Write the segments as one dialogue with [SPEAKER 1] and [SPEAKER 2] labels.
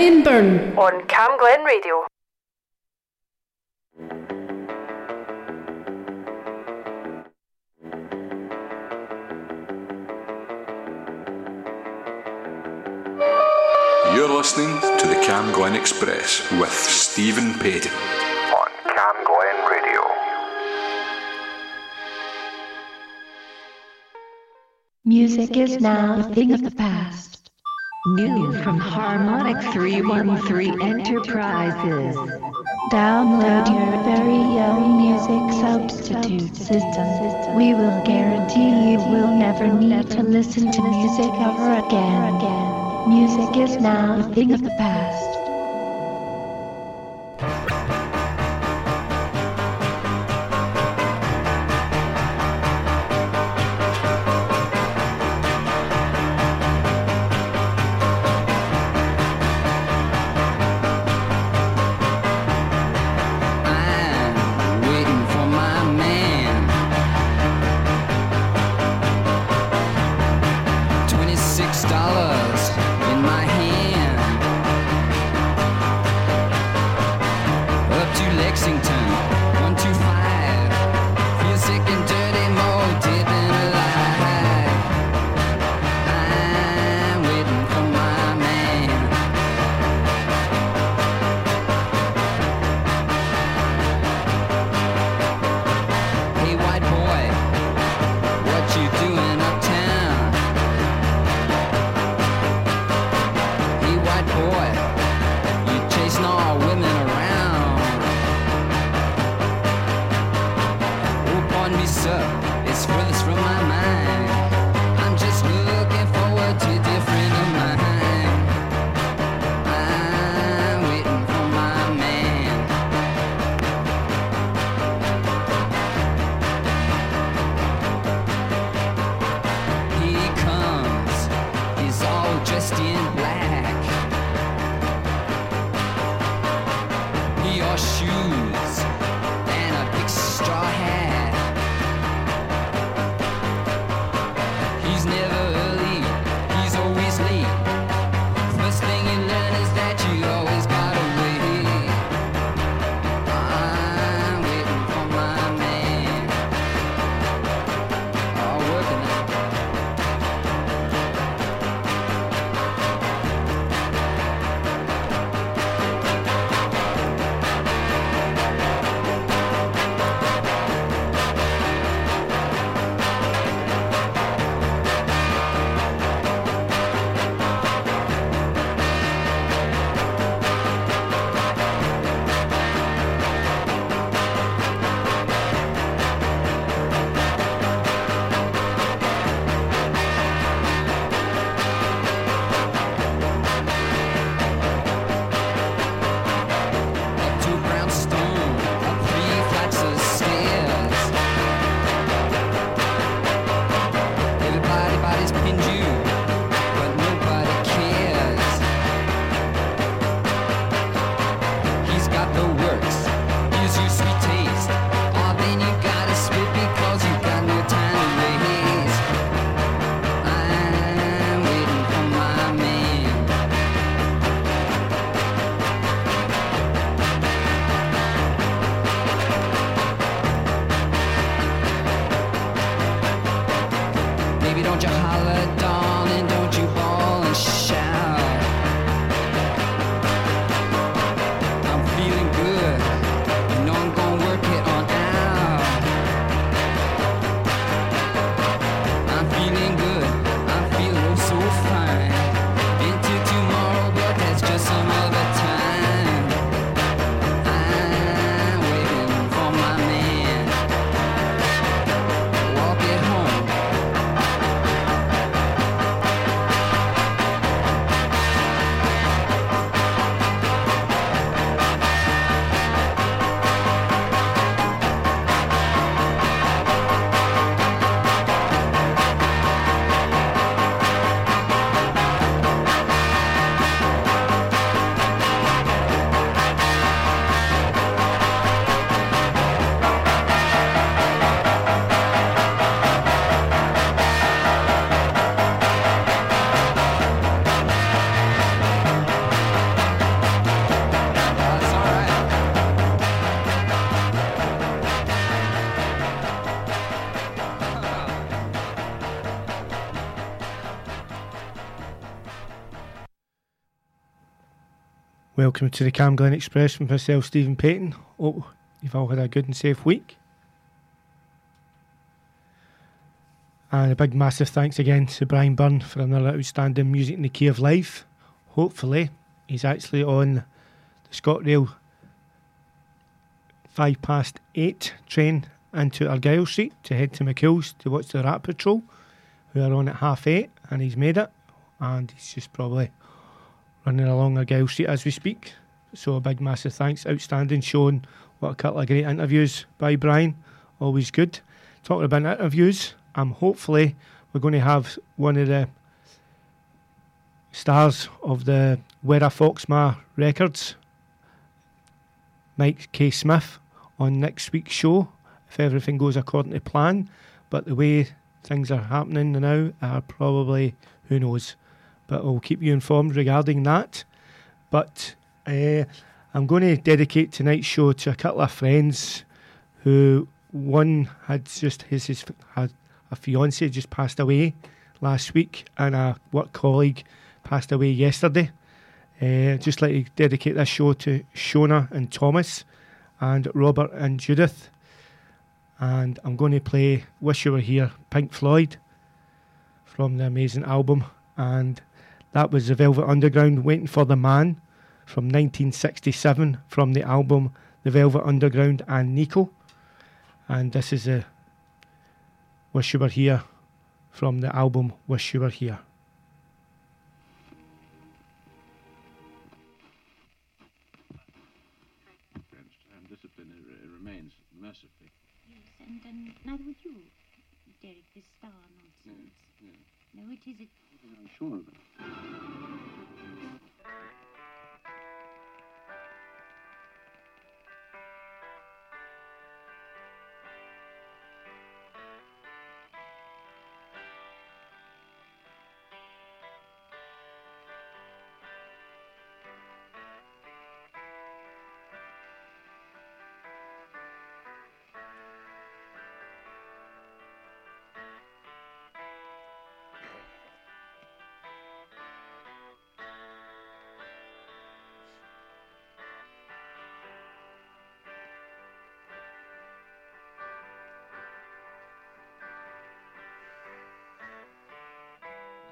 [SPEAKER 1] Brian Byrne
[SPEAKER 2] on CamGlen Radio.
[SPEAKER 3] You're listening to the CamGlen Express with Stephen Payton
[SPEAKER 4] on CamGlen Radio.
[SPEAKER 5] Music is now a thing of the past.
[SPEAKER 6] New from Harmonic 313 Enterprises.
[SPEAKER 5] Download your very own music substitute system. We will guarantee you will never need to listen to music ever again. Music is now a thing of the past.
[SPEAKER 7] got the works. Is you
[SPEAKER 1] Welcome to the CamGlen Express from myself, Stephen Payton. Oh, you've all had a good and safe week. And a big massive thanks again to Brian Byrne for another outstanding music in the key of life. Hopefully, he's actually on the ScotRail 5 past 8 train into Argyle Street to head to McKill's to watch the Rat Patrol, who are on at half 8, and he's made it. And he's just probably running along a Argyle Street as we speak. So a big massive thanks. Outstanding showing what a couple of great interviews by Brian. Always good. Talking about interviews, um, hopefully we're going to have one of the stars of the Werra Foxma Records, Mike K. Smith, on next week's show if everything goes according to plan. But the way things are happening now are probably who knows. But I'll keep you informed regarding that. But uh, I'm going to dedicate tonight's show to a couple of friends who one had just his, his had a fiance just passed away last week, and a work colleague passed away yesterday. Uh, just like to dedicate this show to Shona and Thomas, and Robert and Judith. And I'm going to play "Wish You Were Here" Pink Floyd from the amazing album, and that was the Velvet Underground "Waiting for the Man" from 1967 from the album The Velvet Underground and Nico. And this is a Wish You Were Here from the album Wish You Were Here.
[SPEAKER 2] and discipline it, it remains mercifully.
[SPEAKER 8] Yes, and, and neither would you, Derek, this star nonsense.
[SPEAKER 2] Yeah,
[SPEAKER 8] No, it is a
[SPEAKER 2] I'm sure of it.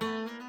[SPEAKER 9] So,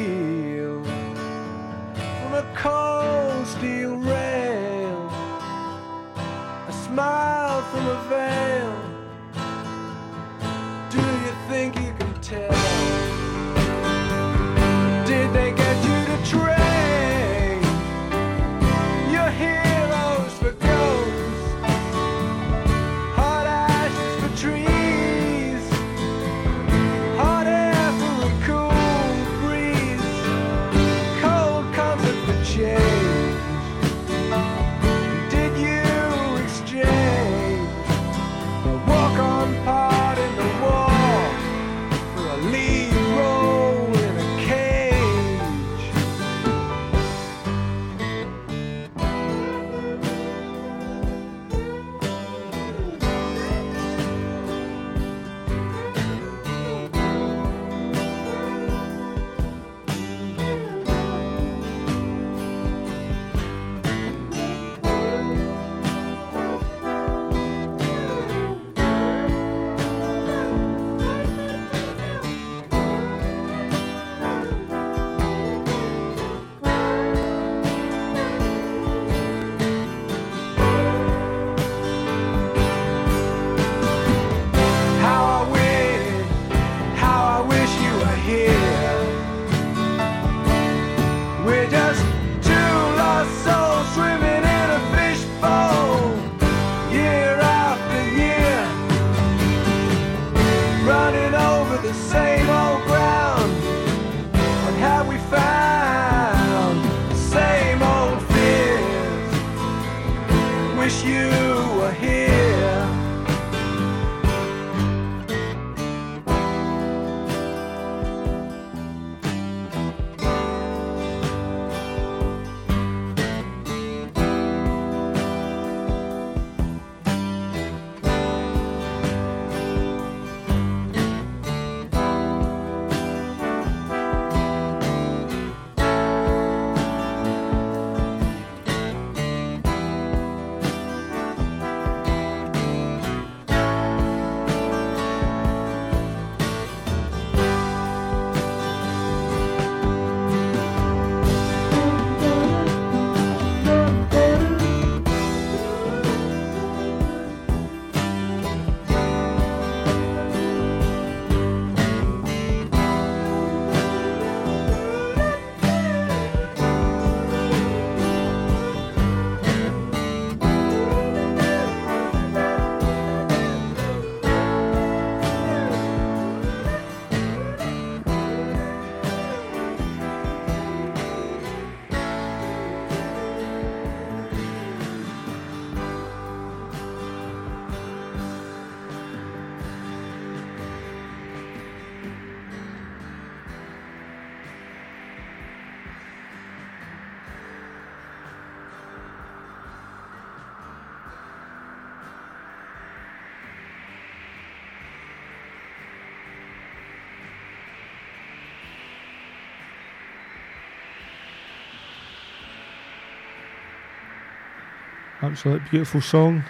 [SPEAKER 1] Absolute beautiful song.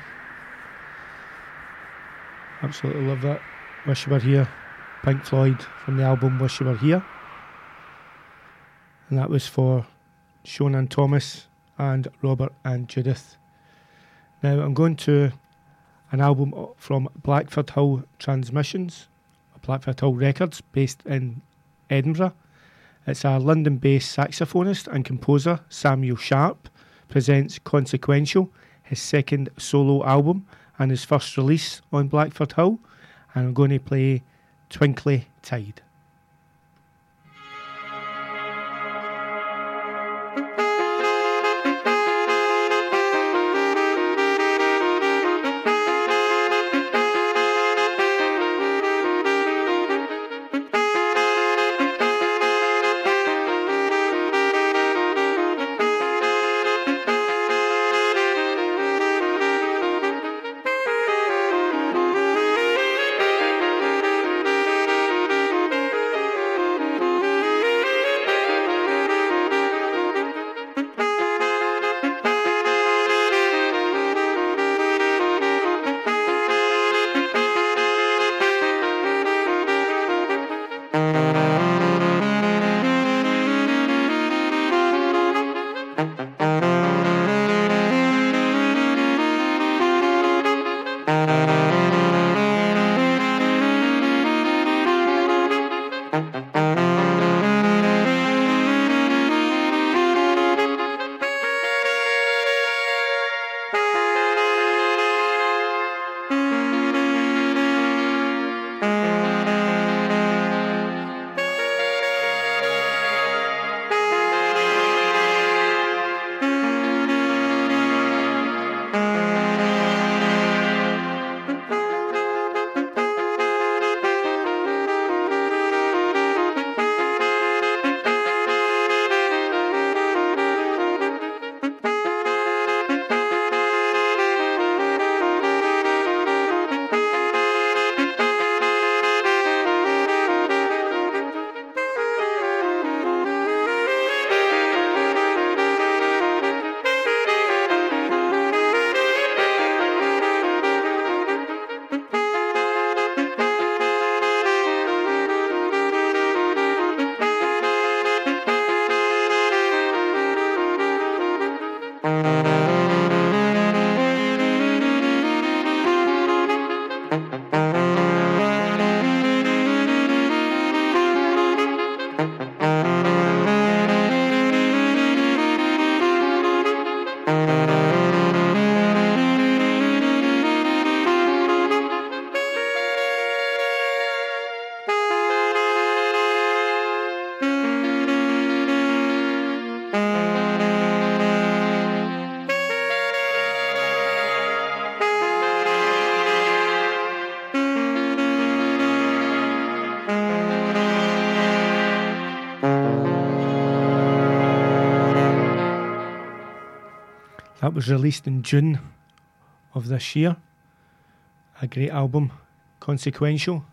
[SPEAKER 1] Absolutely love that. Wish You Were Here. Pink Floyd from the album Wish You Were Here. And that was for Shonan Thomas and Robert and Judith. Now I'm going to an album from Blackford Hill Transmissions, Blackford Hill Records, based in Edinburgh. It's a London based saxophonist and composer, Samuel Sharp, presents Consequential, his second solo album and his first release on Blackford Hill. And I'm going to play Twinkly Tide. That was released in June of this year. A great album, Consequential.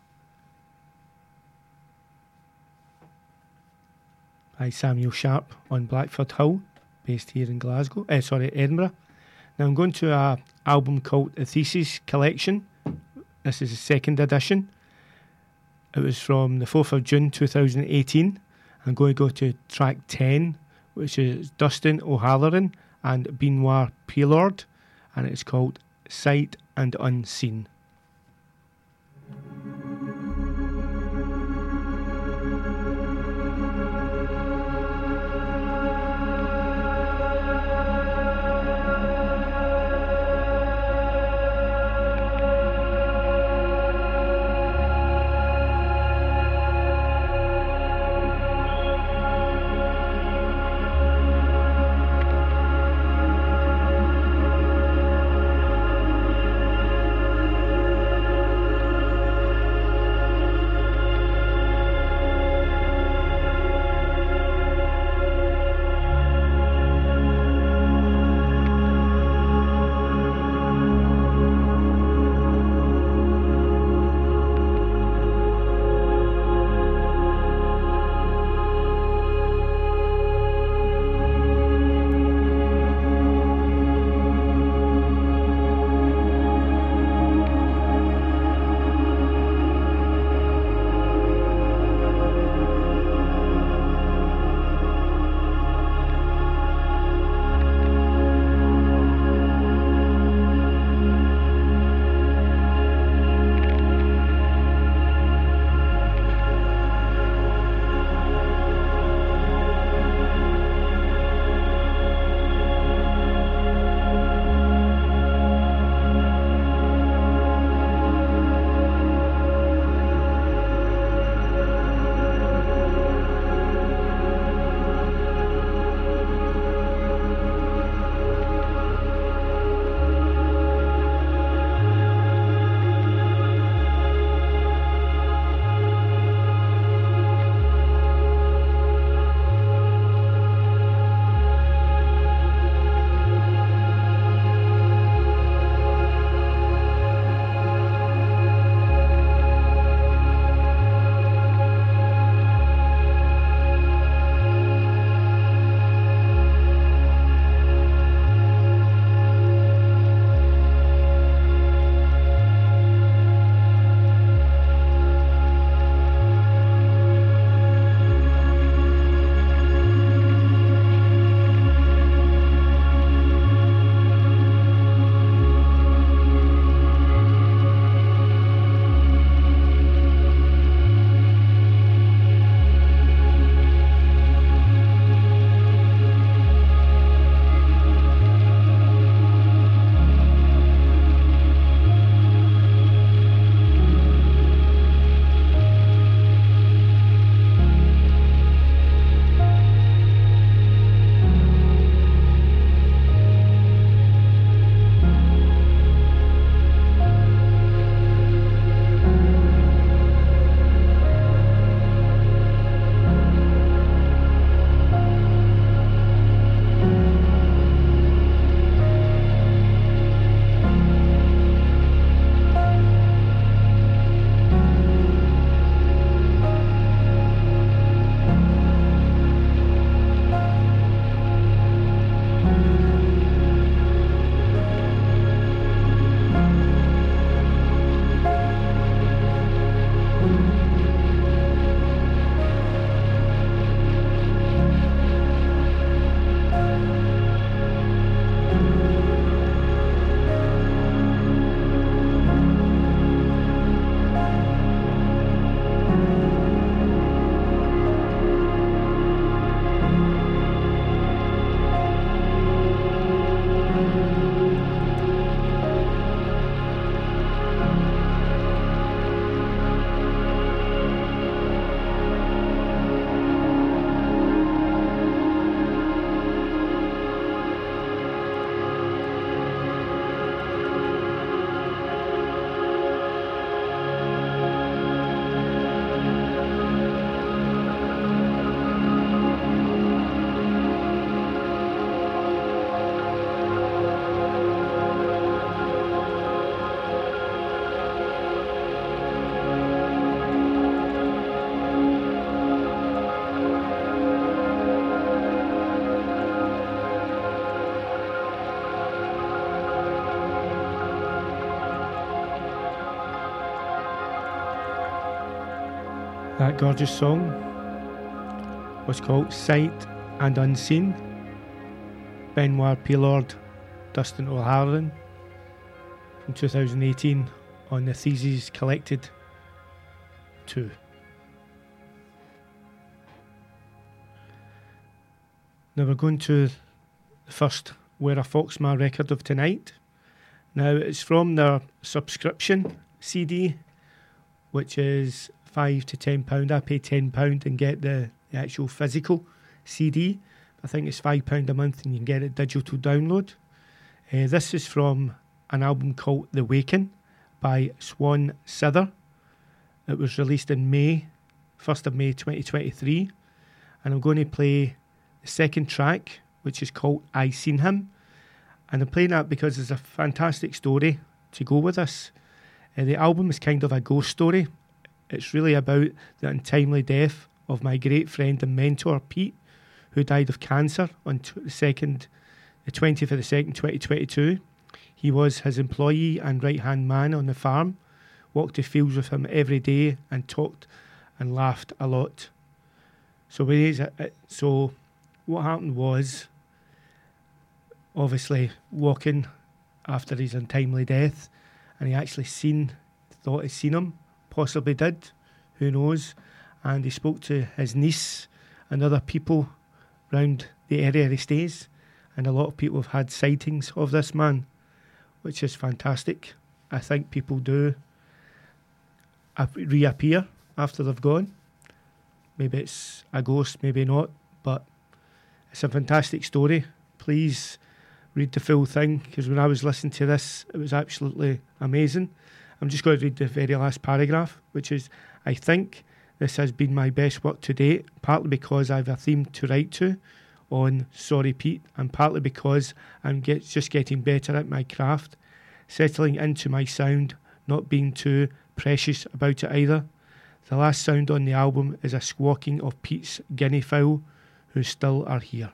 [SPEAKER 1] By Samuel Sharp on Blackford Hill, based here in Glasgow. Eh, sorry, Edinburgh. Now I'm going to a album called The Thesis Collection. This is the second edition. It was from the 4th of June 2018. I'm going to go to track 10, which is Dustin O'Halloran and Benoit Pioulard, and it's called Sight and Unseen. Gorgeous song was called Sight and Unseen. Benoit Pioulard, Dustin O'Halloran from 2018 on the Theses Collected 2. Now we're going to the first Werra Foxma record of tonight. Now it's from their subscription CD, which is five to ten pound. I pay ten pound and get the, the actual physical CD. I think it's five pound a month, and you can get a digital download. Uh, this is from an album called The Waken by Swan Sither. It was released in May, first of May 2023, and I'm going to play the second track, which is called I Seen Him. And I'm playing that because there's a fantastic story to go with this. Uh, the album is kind of a ghost story. It's really about the untimely death of my great friend and mentor, Pete, who died of cancer on t- the second, the 20th of the second, 2022. He was his employee and right hand man on the farm, walked the fields with him every day and talked and laughed a lot. So, so what happened was obviously walking after his untimely death, and he actually seen, thought he'd seen him, possibly did, who knows. And he spoke to his niece and other people round the area he stays, and a lot of people have had sightings of this man, which is fantastic. I think people do reappear after they've gone. Maybe it's a ghost, maybe not, but it's a fantastic story. Please read the full thing because when I was listening to this, it was absolutely amazing. I'm just going to read the very last paragraph, which is I think this has been my best work to date, partly because I have a theme to write to on Sorry Pete, and partly because I'm get, just getting better at my craft, settling into my sound, not being too precious about it either. The last sound on the album is a squawking of Pete's guinea fowl, who still are here.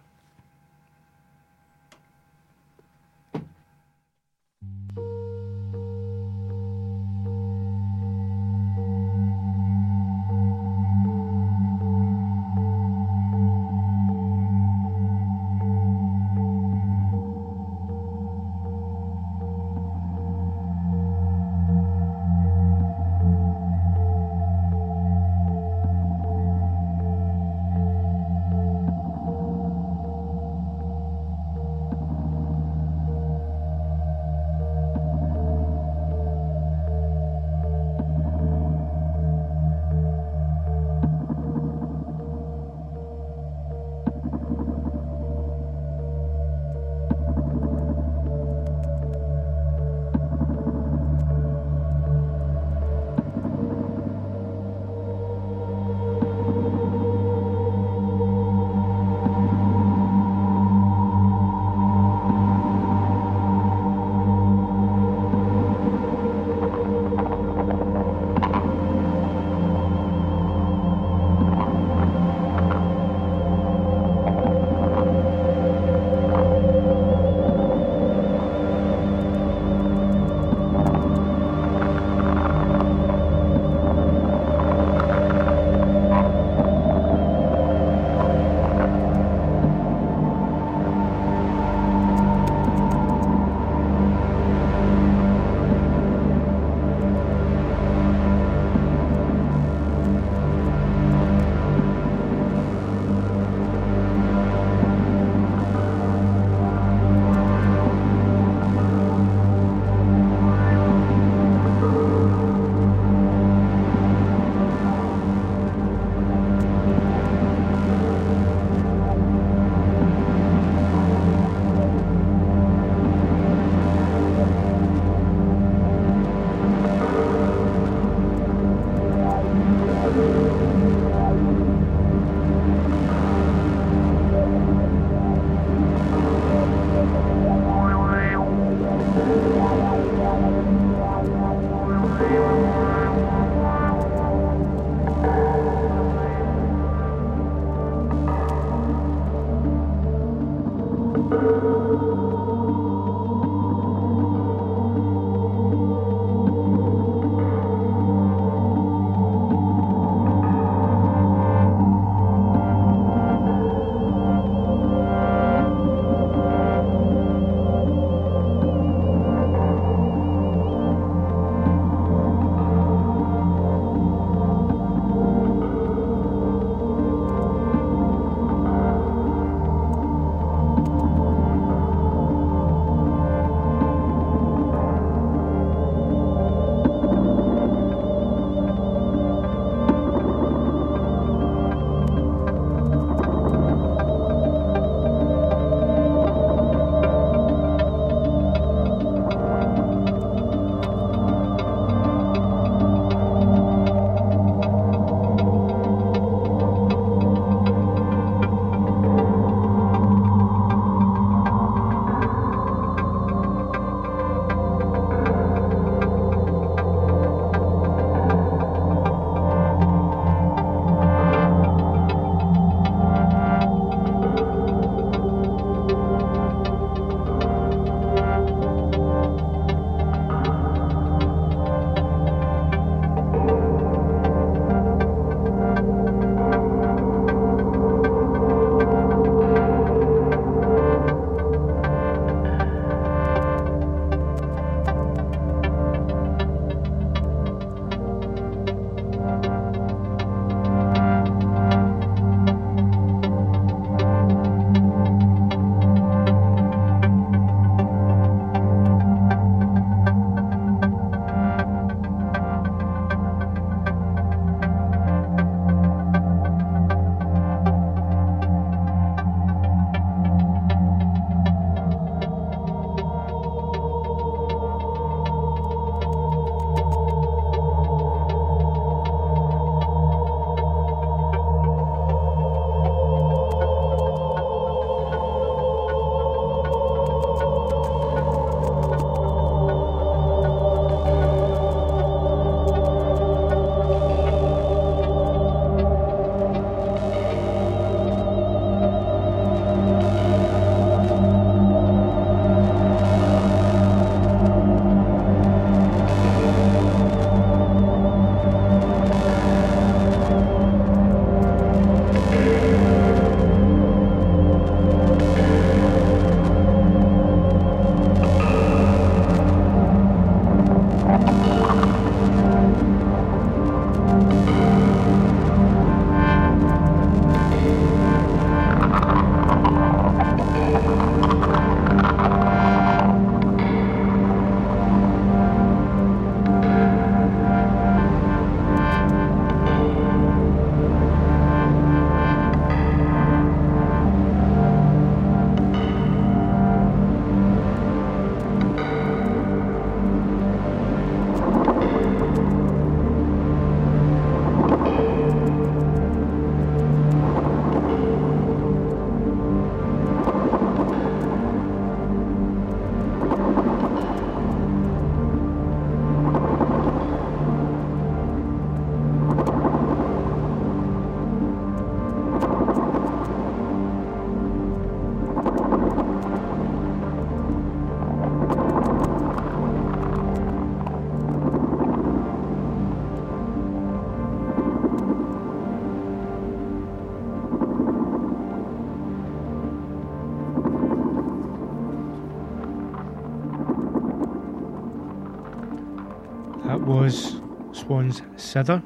[SPEAKER 1] Sither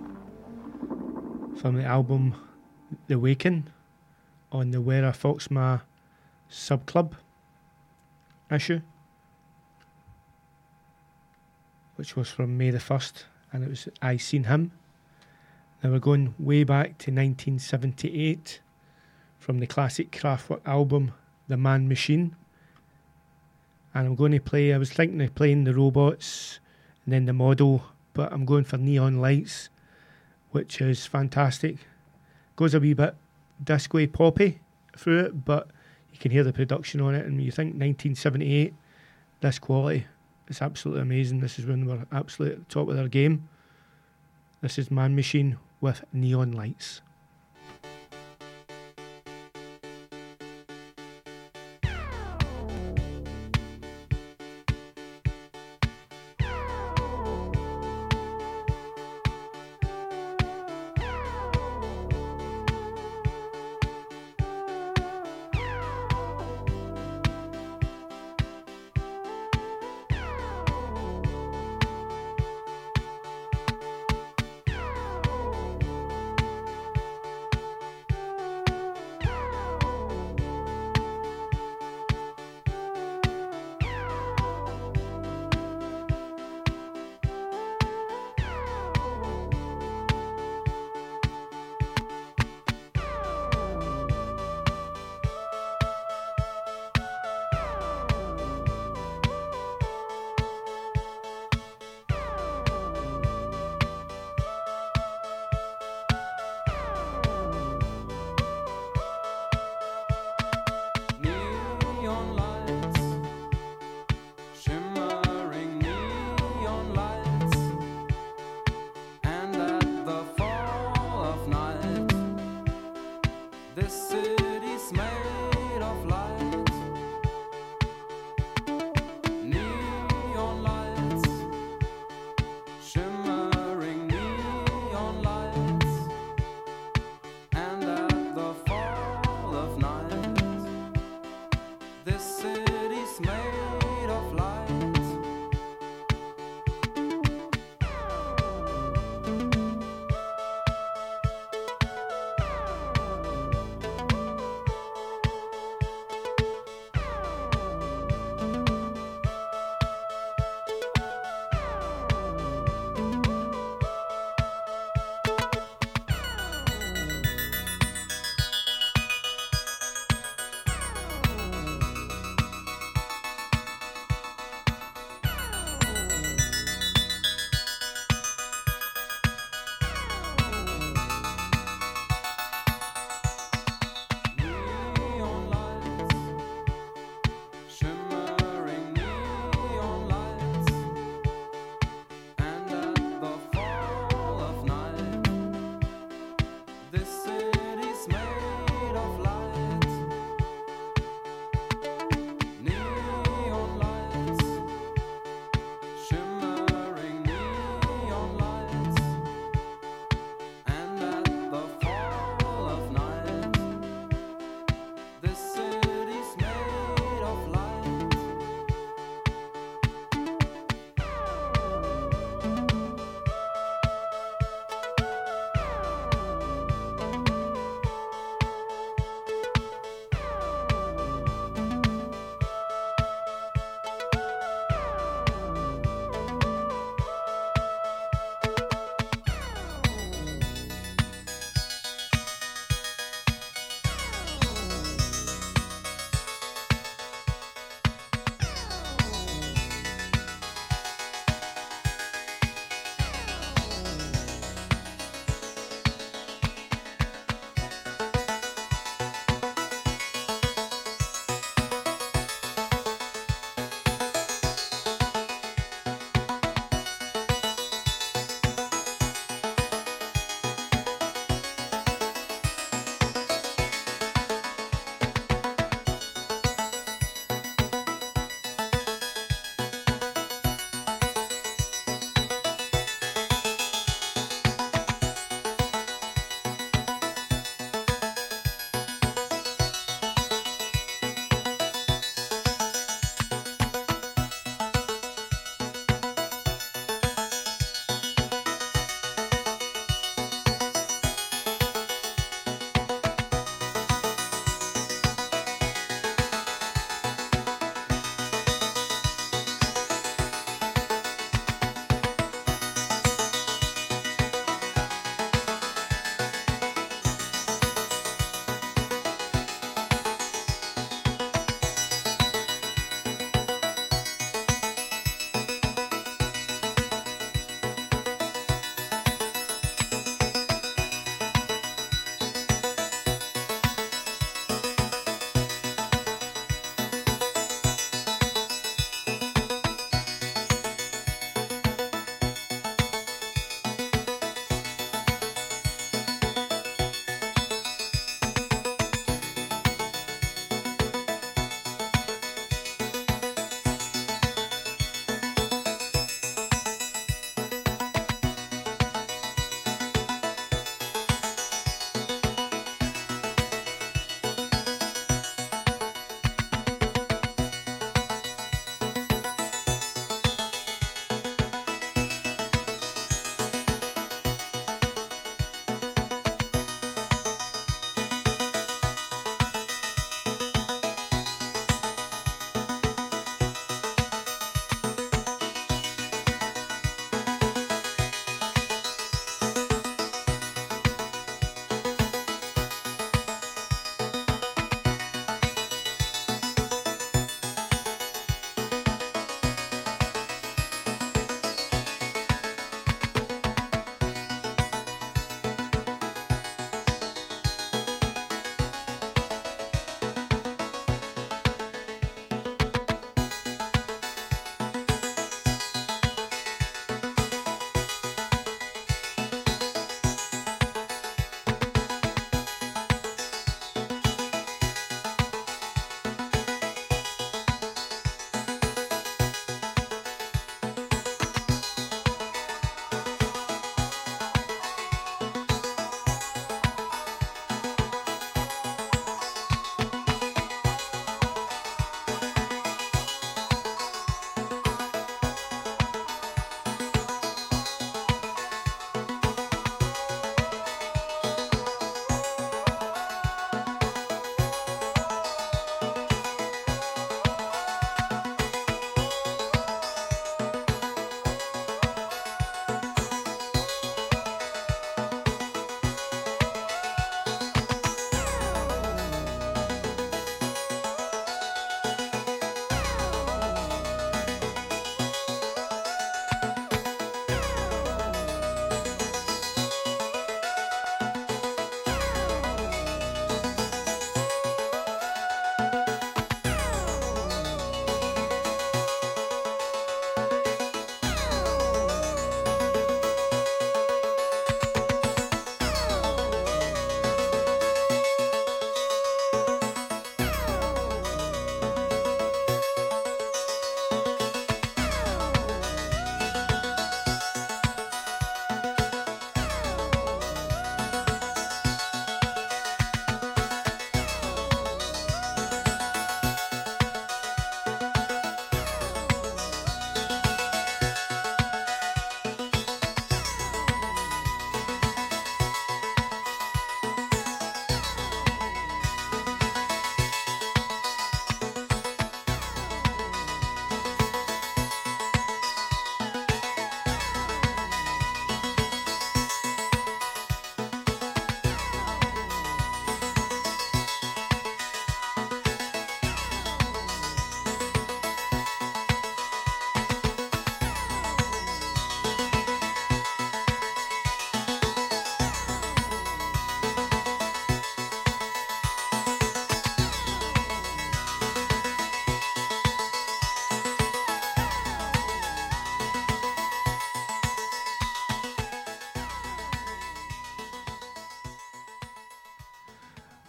[SPEAKER 1] from the album The Waken on the Werra Foxma Sub Club issue, which was from May the 1st, and it was I Seen Him. Now we're going way back to 1978 from the classic Kraftwerk album The Man Machine. And I'm going to play, I was thinking of playing the robots and then the model, but I'm going for Neon Lights, which is fantastic. Goes a wee bit disco poppy through it, but you can hear the production on it. And you think 1978, this quality, it's absolutely amazing. This is when they were absolutely at the top of their game. This is Man Machine with Neon Lights.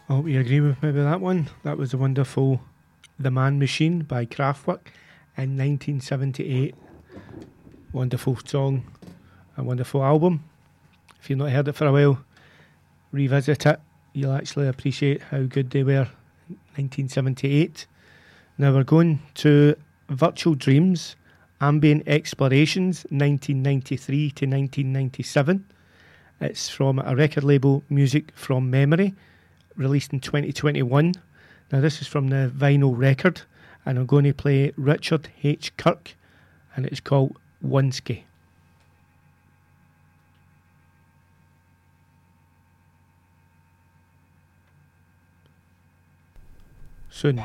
[SPEAKER 1] I hope you agree with me with that one. That was the wonderful The Man Machine by Kraftwerk in 1978. Wonderful song, a wonderful album. If you've not heard it for a while, revisit it. You'll actually appreciate how good they were in 1978. Now we're going to Virtual Dreams, Ambient Explorations, 1993 to 1997. It's from a record label, Music from Memory, released in 2021. Now, this is from the vinyl record, and I'm going to play Richard H. Kirk, and it's called Winsky. Soon.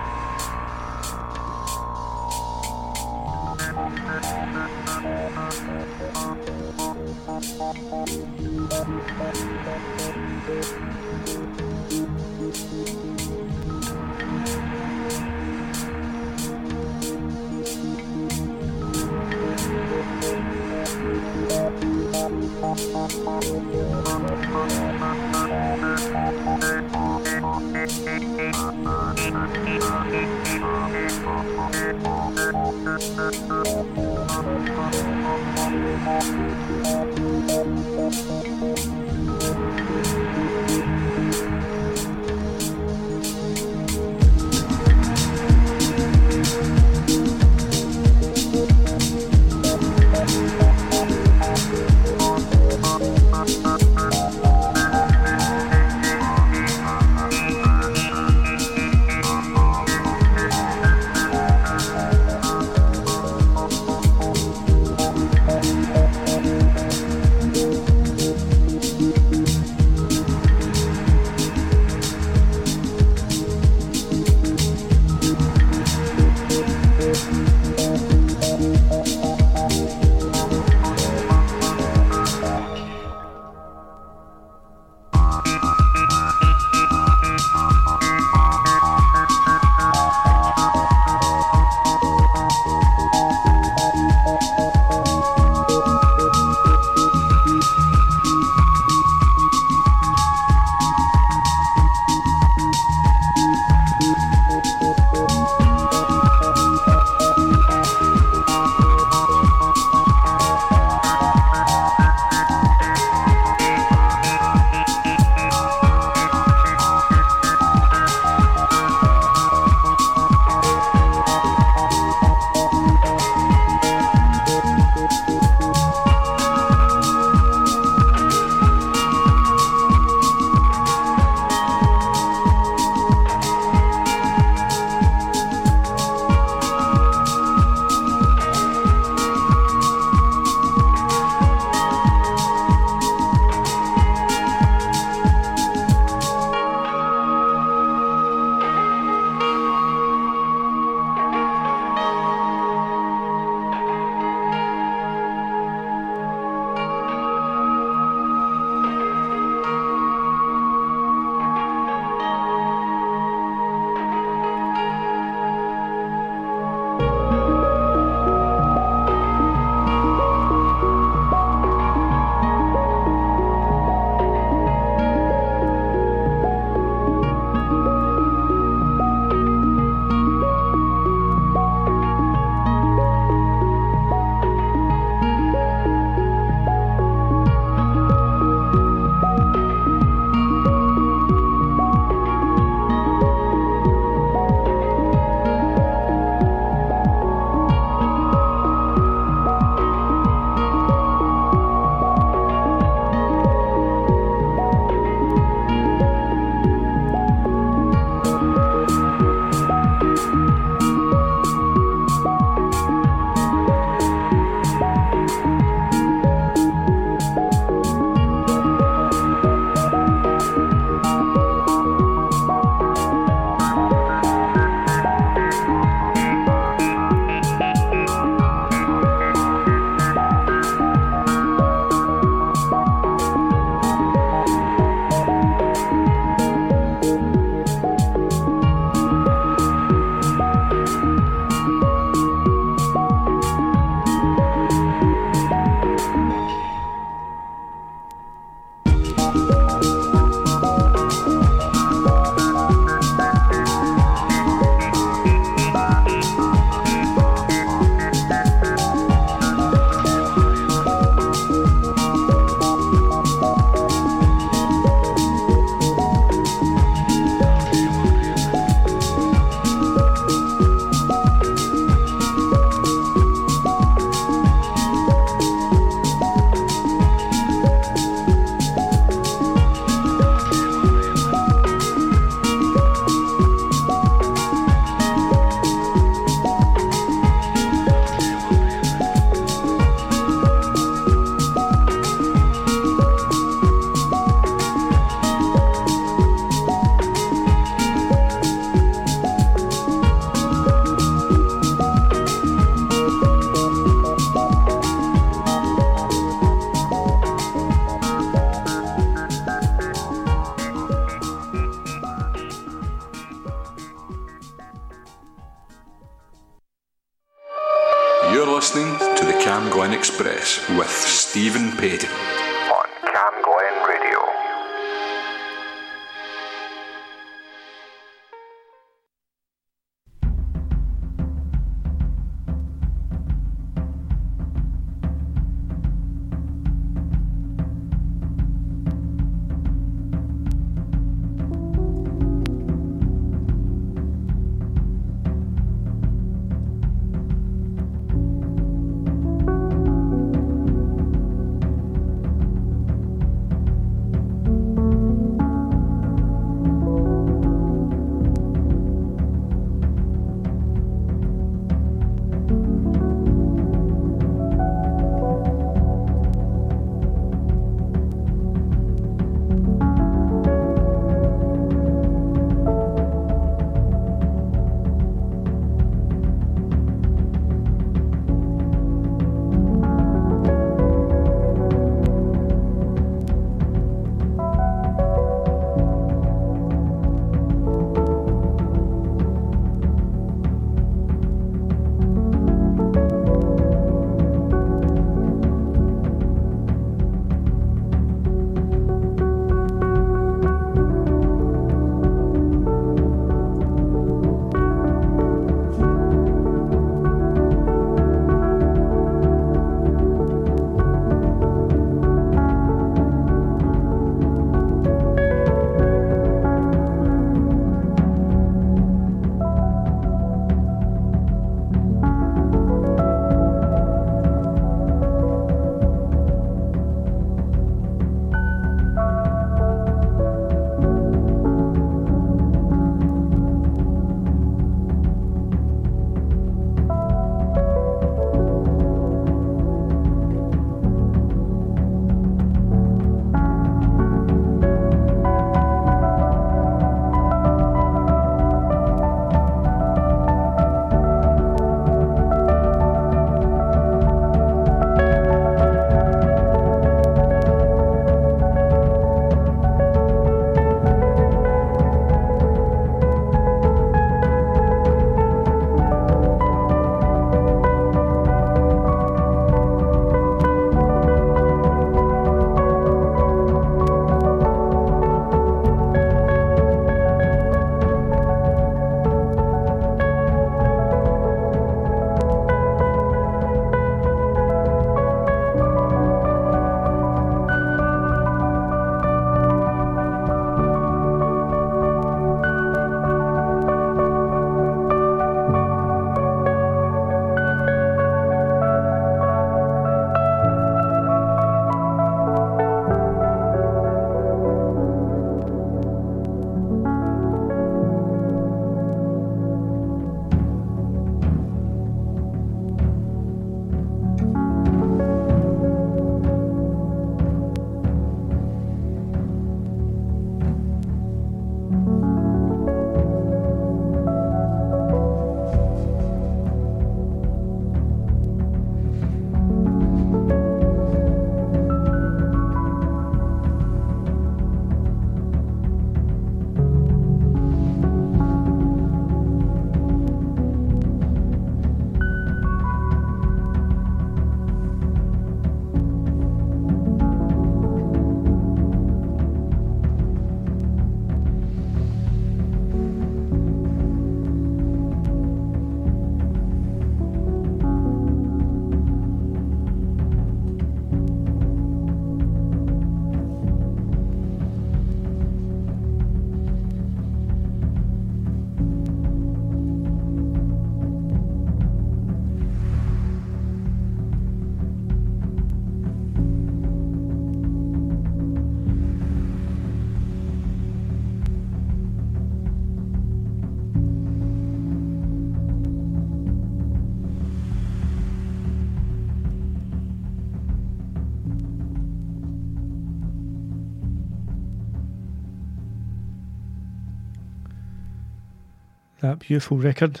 [SPEAKER 1] That beautiful record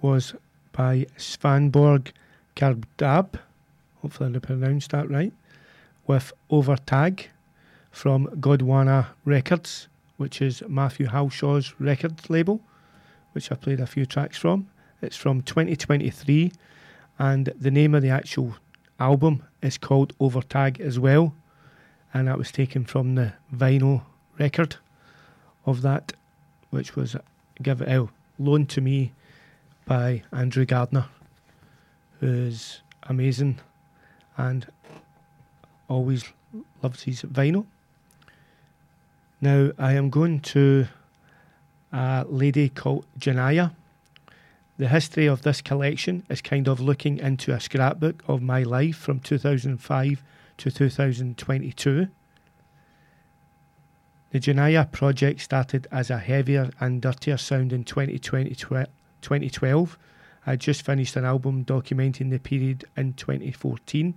[SPEAKER 1] was by Svaneborg Kardyb, hopefully I pronounced that right, with Over Tage from Gondwana Records, which is Matthew Halsall's record label, which I played a few tracks from. It's from 2023, and the name of the actual album is called Over Tage as well, and that was taken from the vinyl record of that, which was Give It out loaned to me by Andrew Gardner, who's amazing and always loves his vinyl. Now I am going to a lady called Janaya. The history of this collection is kind of looking into a scrapbook of my life from 2005 to 2022. The Janaya project started as a heavier and dirtier sound in 2020, 2012. I just finished an album documenting the period in 2014.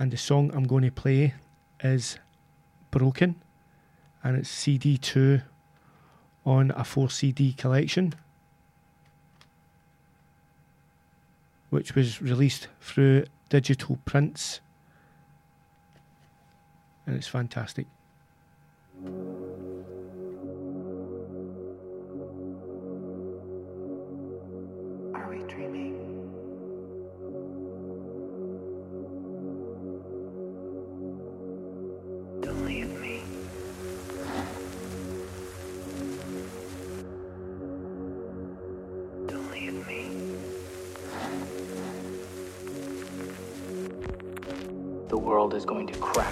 [SPEAKER 1] And the song I'm going to play is Broken, and it's CD2 on a 4 CD collection, which was released through Digital Prints. And it's fantastic.
[SPEAKER 10] World is going to crack.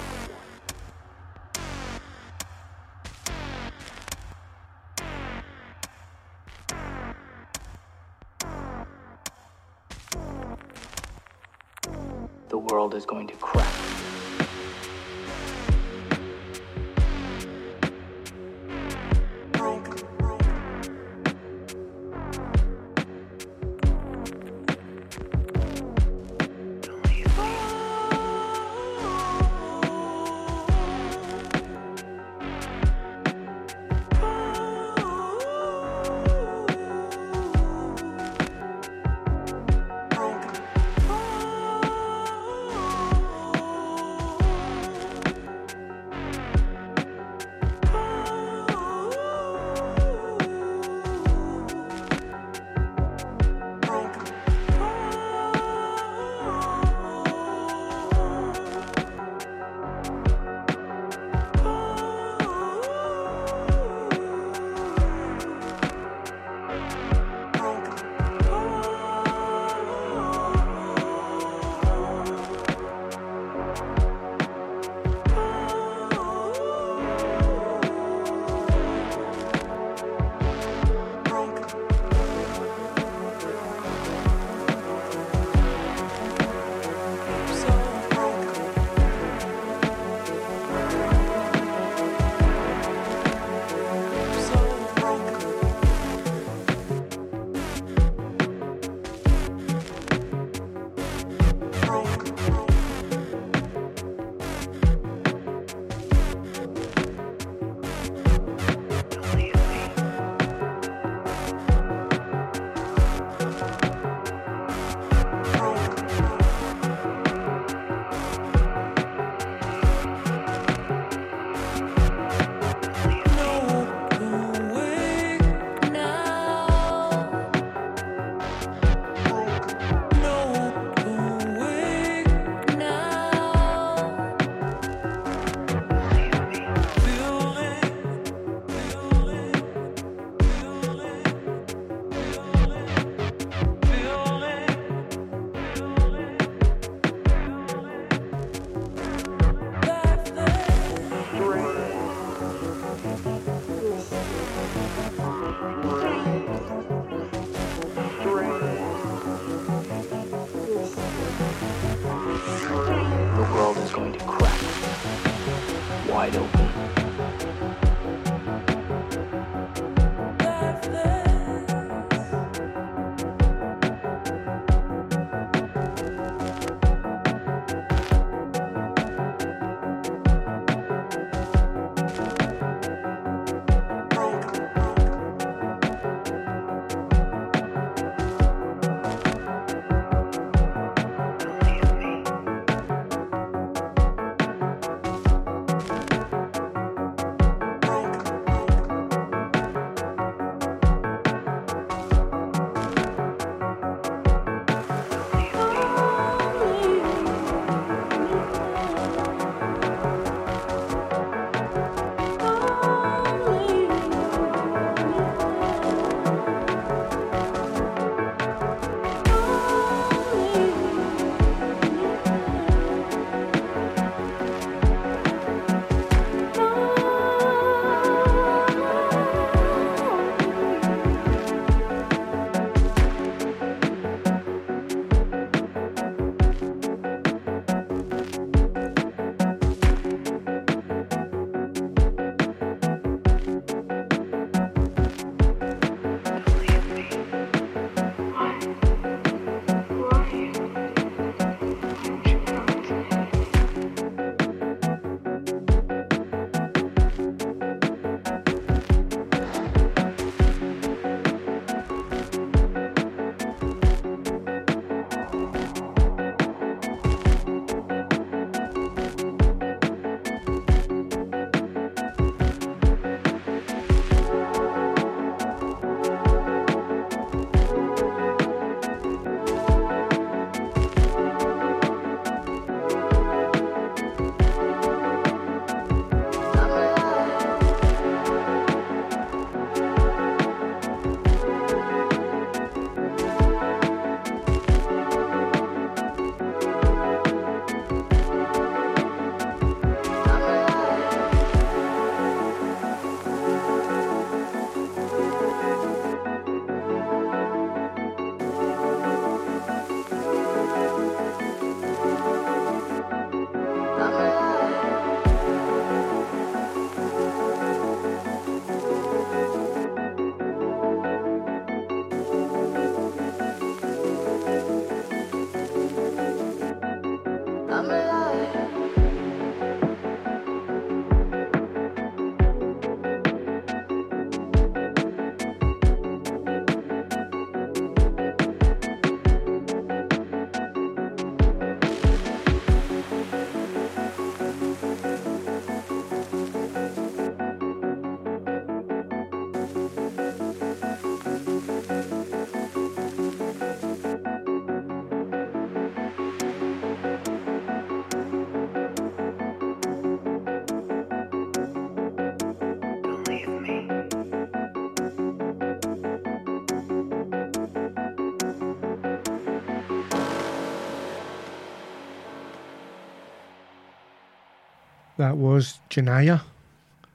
[SPEAKER 1] That was Janaya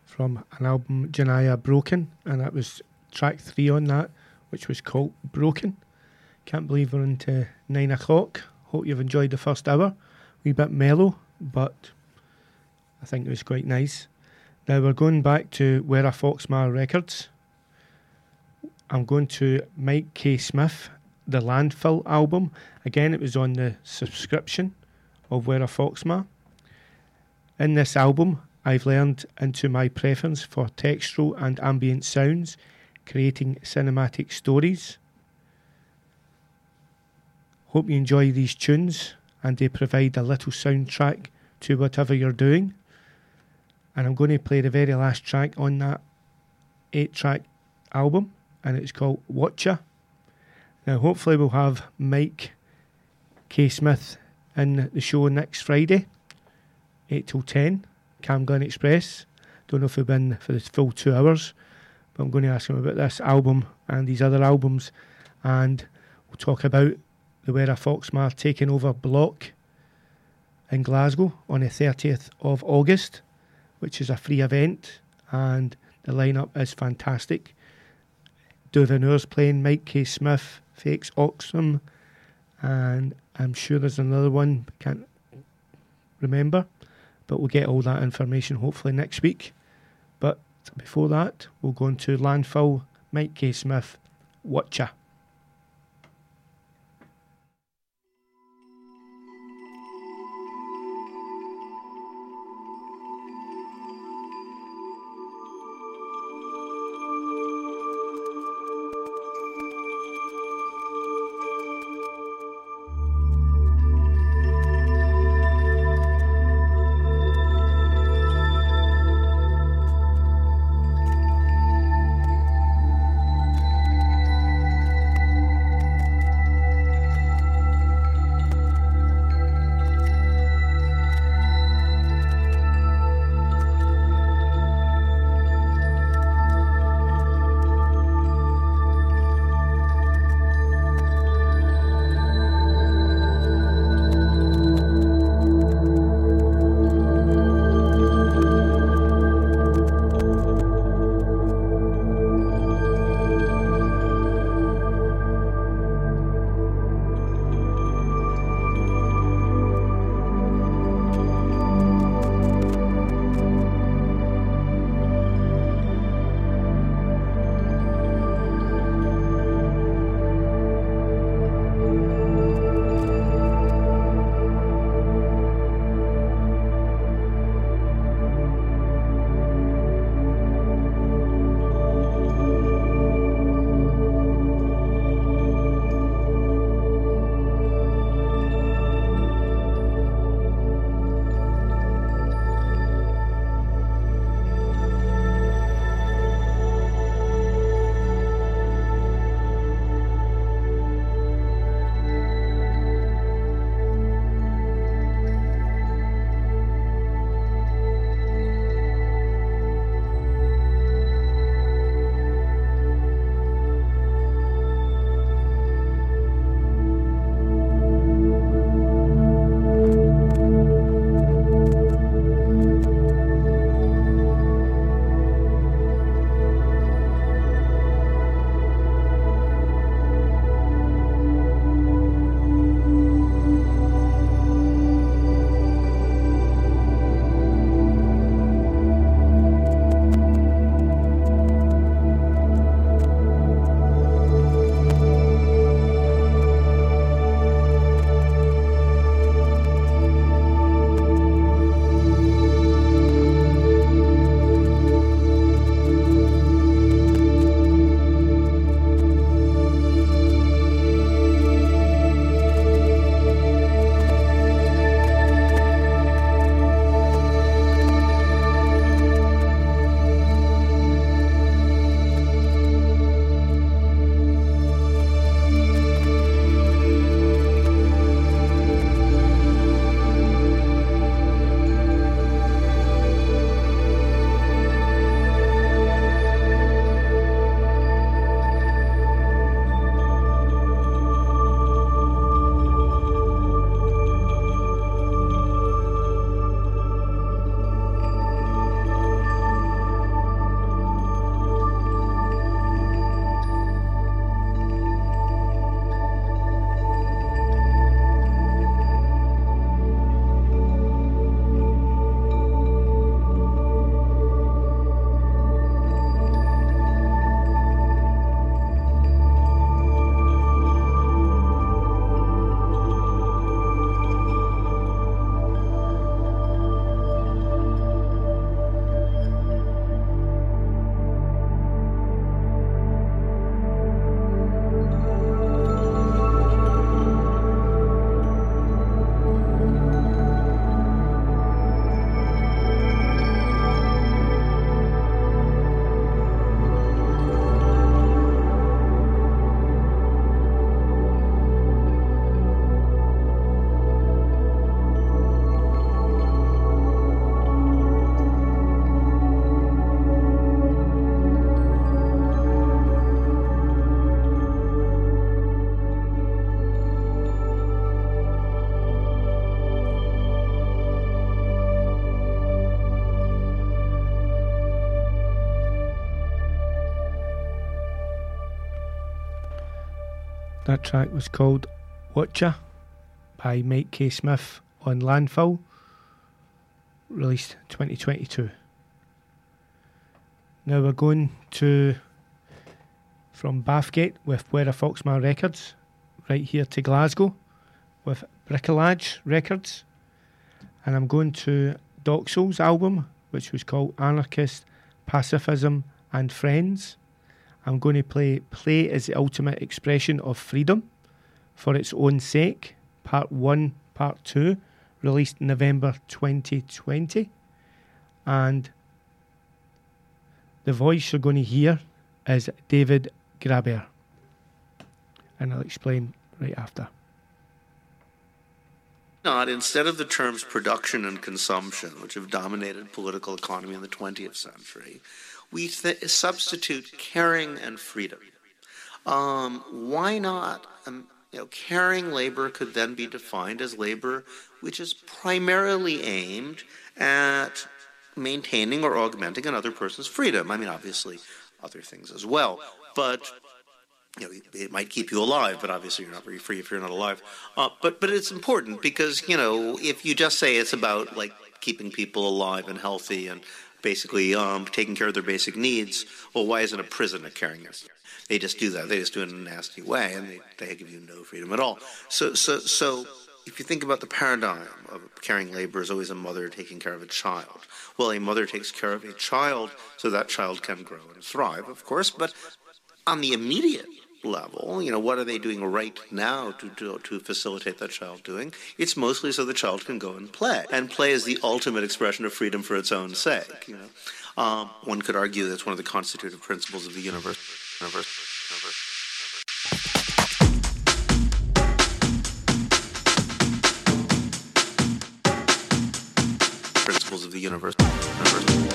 [SPEAKER 1] from an album Janaya Broken, and that was track three on that, which was called Broken. Can't believe we're into nine o'clock. Hope you've enjoyed the first hour. Wee bit mellow, but I think it was quite nice. Now we're going back to Werra Foxma Records. I'm going to Mike K. Smith, the Landfill album. Again, it was on the subscription of Werra Foxma. In this album, I've learned into my preference for textural and ambient sounds, creating cinematic stories. Hope you enjoy these tunes and they provide a little soundtrack to whatever you're doing. And I'm going to play the very last track on that eight track album, and it's called Watcher. Now, hopefully, we'll have Mike K. Smith in the show next Friday, 8 till 10, CamGlen Express. Don't know if he'll be in for the full two hours, but I'm going to ask him about this album and these other albums, and we'll talk about the Werra Foxma taking over block in Glasgow on the 30th of August, which is a free event, and the lineup is fantastic. Duvenur's playing, Mike K. Smith, Fakes Oxfam, and I'm sure there's another one, can't remember, but we'll get all that information hopefully next week. But before that, we'll go into Landfill, Mike K. Smith, Watcha. That track was called Watcher by Mike K. Smith on Landfill, released 2022. Now we're going to from Bathgate with Werra Foxma Records, right here to Glasgow with Bricolage Records, and I'm going to Doxel's album, which was called Anarchist, Pacifism and Friends. I'm going to play Play is the Ultimate Expression of Freedom for its own sake, Part 1, Part 2, released November 2020. And the voice you're going to hear is David Graeber. And I'll explain right after.
[SPEAKER 11] Not instead of the terms production and consumption, which have dominated political economy in the 20th century, we th- substitute caring and freedom. Um, why not? Um, you know, caring labor could then be defined as labor which is primarily aimed at maintaining or augmenting another person's freedom. I mean, obviously, other things as well, but you know, it might keep you alive, but obviously you're not very free if you're not alive. Uh, but but it's important because you know if you just say it's about like keeping people alive and healthy and basically um, taking care of their basic needs, well, why isn't a prison a caring institution? They just do that. They just do it in a nasty way, and they, they give you no freedom at all. So so so if you think about the paradigm of caring labor is always a mother taking care of a child. Well, a mother takes care of a child so that child can grow and thrive, of course, but on the immediate level, you know, what are they doing right now to, to, to facilitate that child doing? It's mostly so the child can go and play. And play is the ultimate expression of freedom for its own sake, you know. Um, one could argue that's one of the constitutive principles of the universe. universe. Principles of the universe. universe.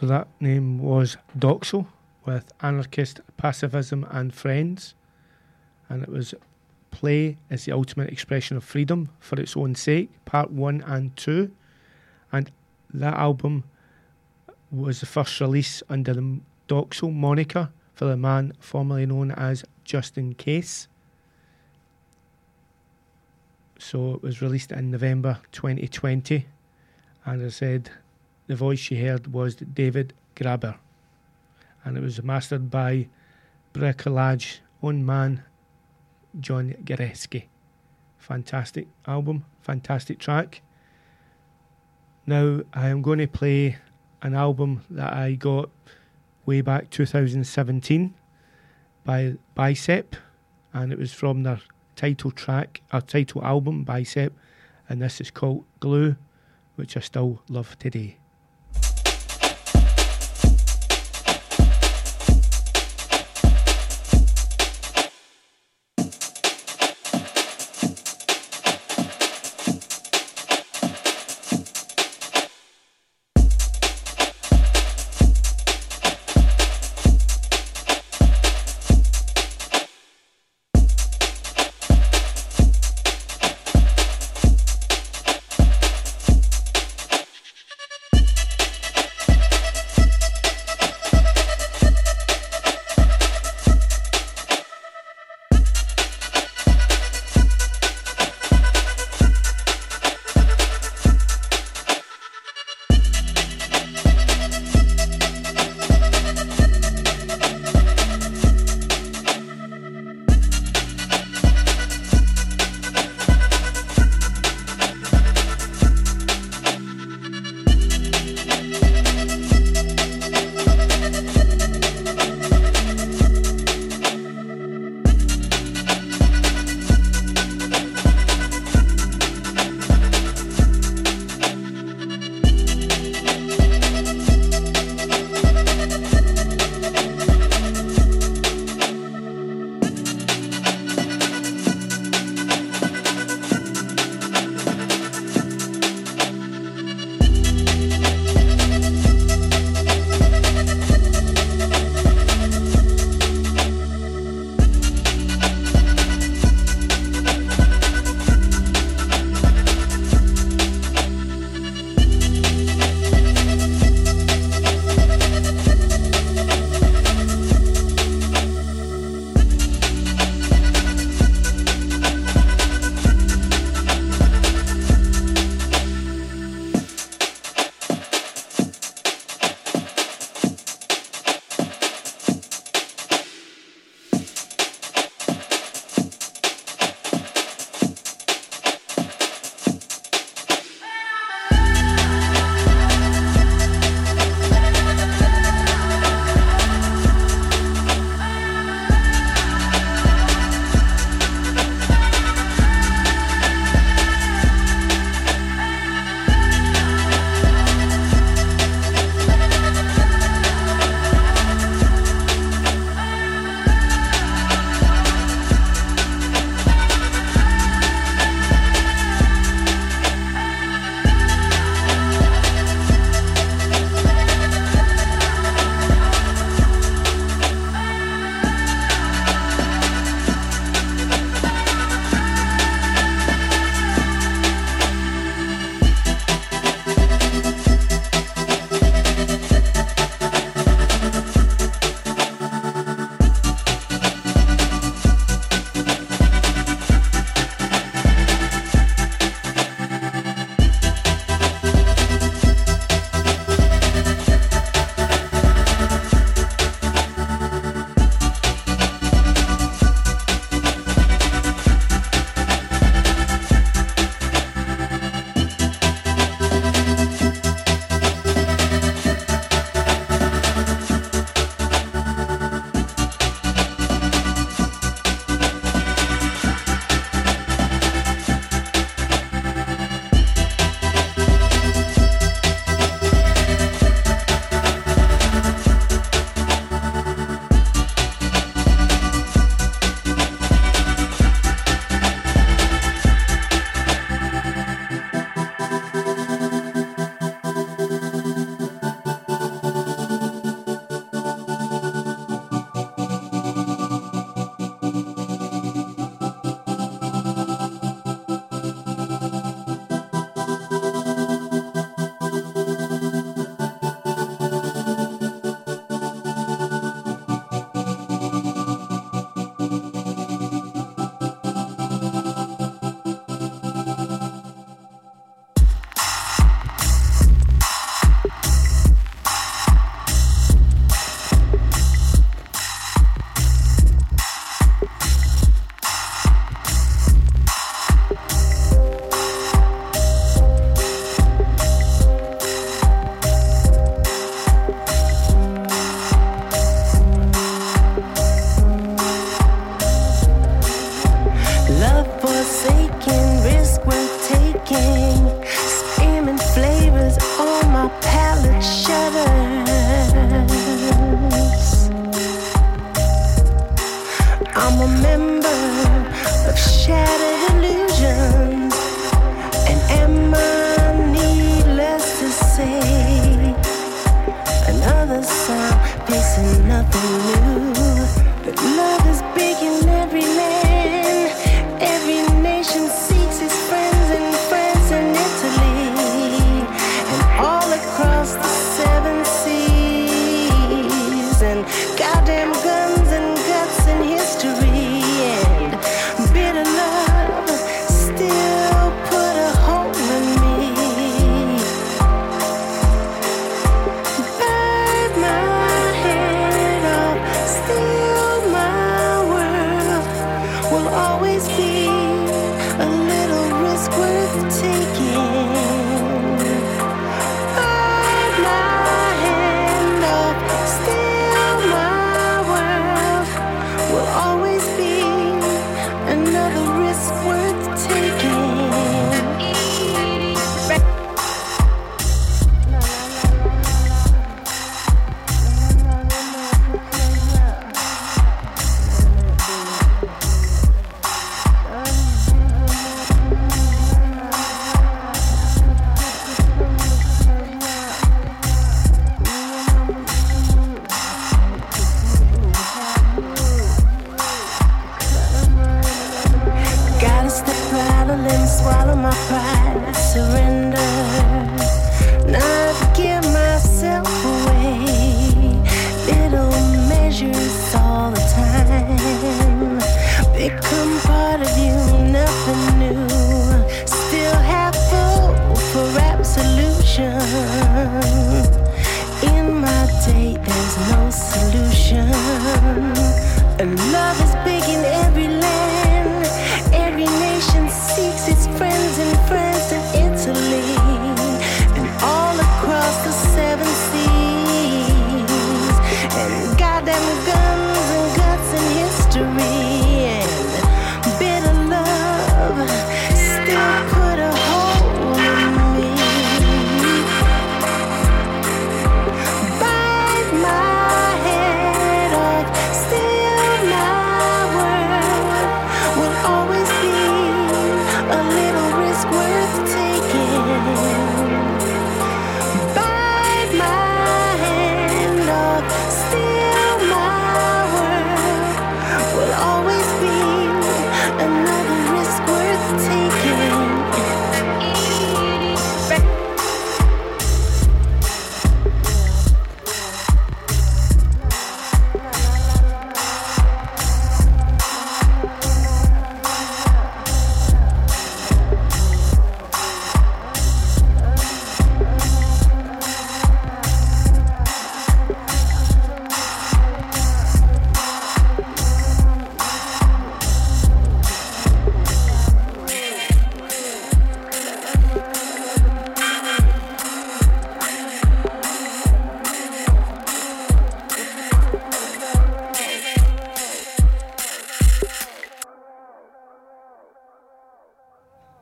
[SPEAKER 1] So that name was Doxel with Anarchist Pacifism and Friends. And it was Play is the ultimate expression of freedom for its own sake, part one and two. And that album was the first release under the Doxel moniker for the man formerly known as Justin Case. So it was released in November 2020. And as I said, the voice you heard was David Graeber. And it was mastered by Bricolage own man, John Goreski. Fantastic album, fantastic track. Now I am going to play an album that I got way back 2017 by Bicep, and it was from their title track, or title album, Bicep, and this is called Glue, which I still love today.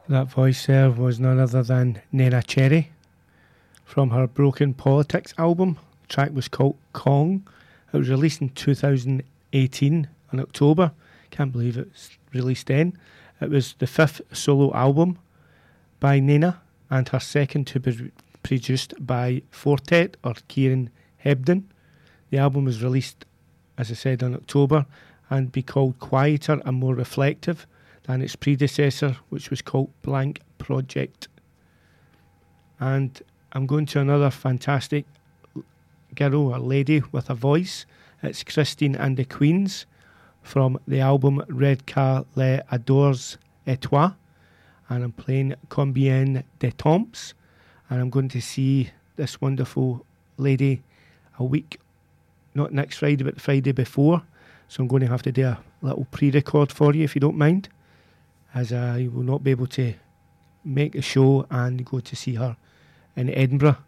[SPEAKER 1] That voice there was none other than Neneh Cherry from her Broken Politics album. The track was called Kong. It was released in 2018 in October. Can't believe it was released then. It was the fifth solo album by Neneh and her second to be produced by Four Tet or Kieran Hebden. The album was released, as I said, in October and be called quieter and more reflective than its predecessor, which was called Blank Project. And I'm going to another fantastic girl, a lady with a voice. It's Christine and the Queens from the album Red Car Les Adores et Toi. And I'm playing Combien de Temps. And I'm going to see this wonderful lady a week, not next Friday, but Friday before. So I'm going to have to do a little pre record for you if you don't mind as I will not be able to make a show and go to see her in Edinburgh.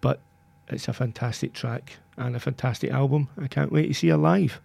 [SPEAKER 1] But it's a fantastic track and a fantastic album. I can't wait to see her live.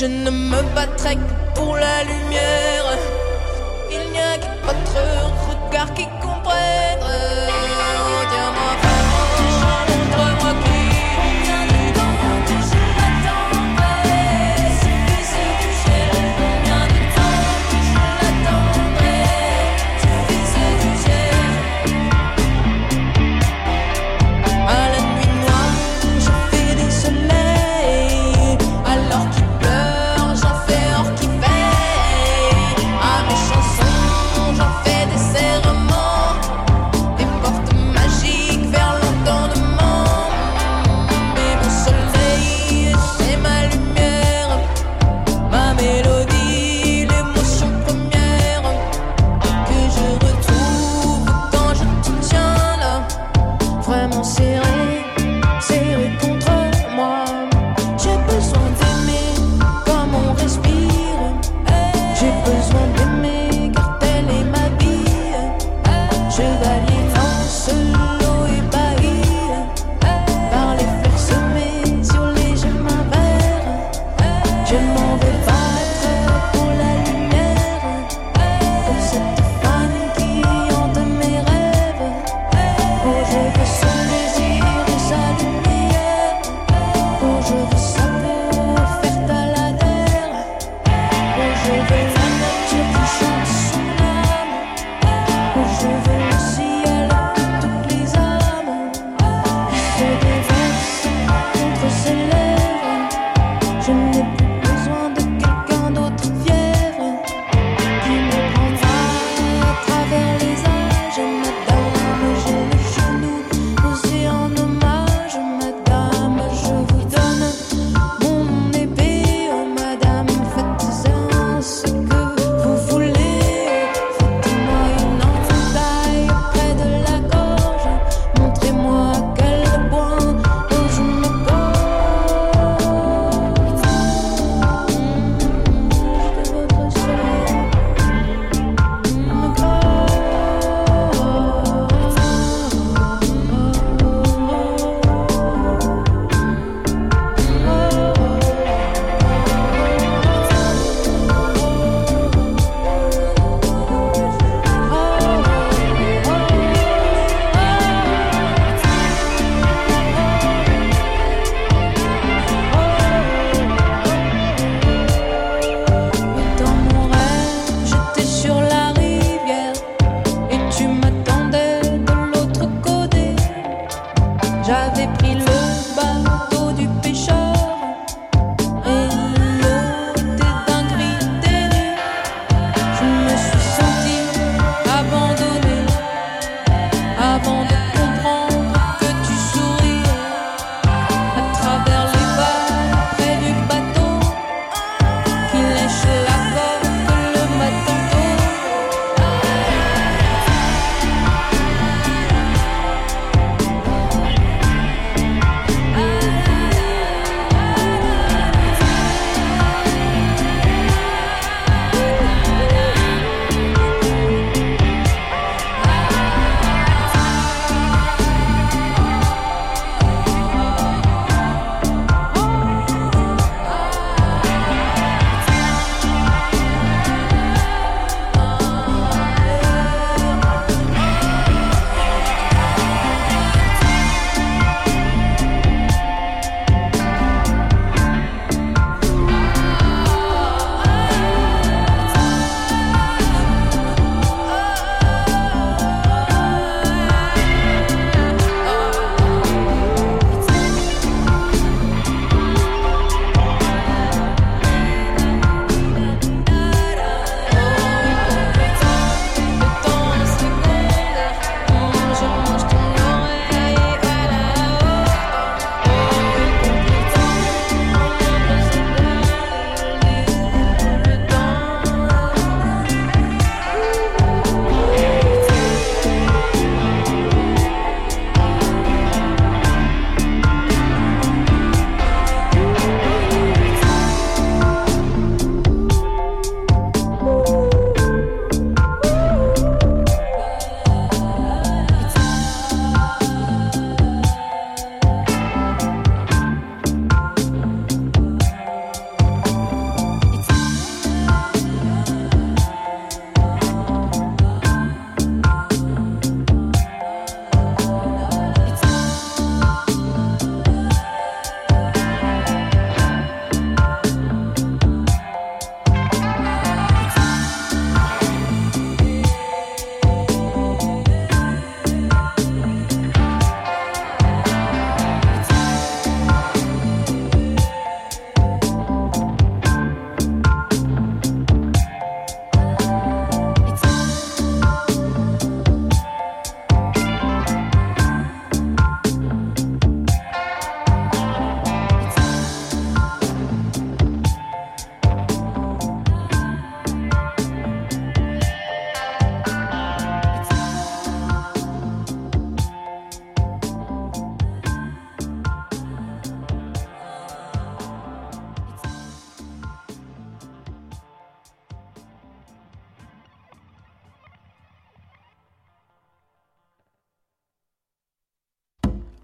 [SPEAKER 12] Je ne me battrai que pour la lumière. Il n'y a que votre regard qui comprenne.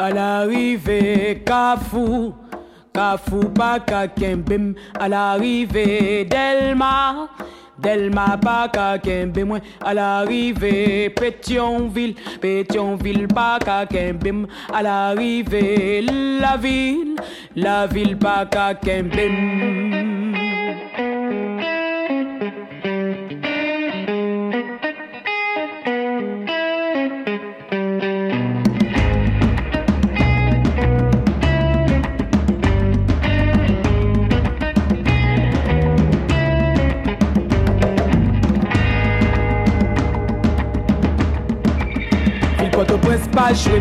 [SPEAKER 12] À
[SPEAKER 13] l'arrivée, Cafou, Cafou Baka Kembim. À l'arrivée, Delma, Delma Baka Kembim. À l'arrivée, Pétionville, Pétionville Baka Kembim. À l'arrivée, la ville, la ville Baka Kembim.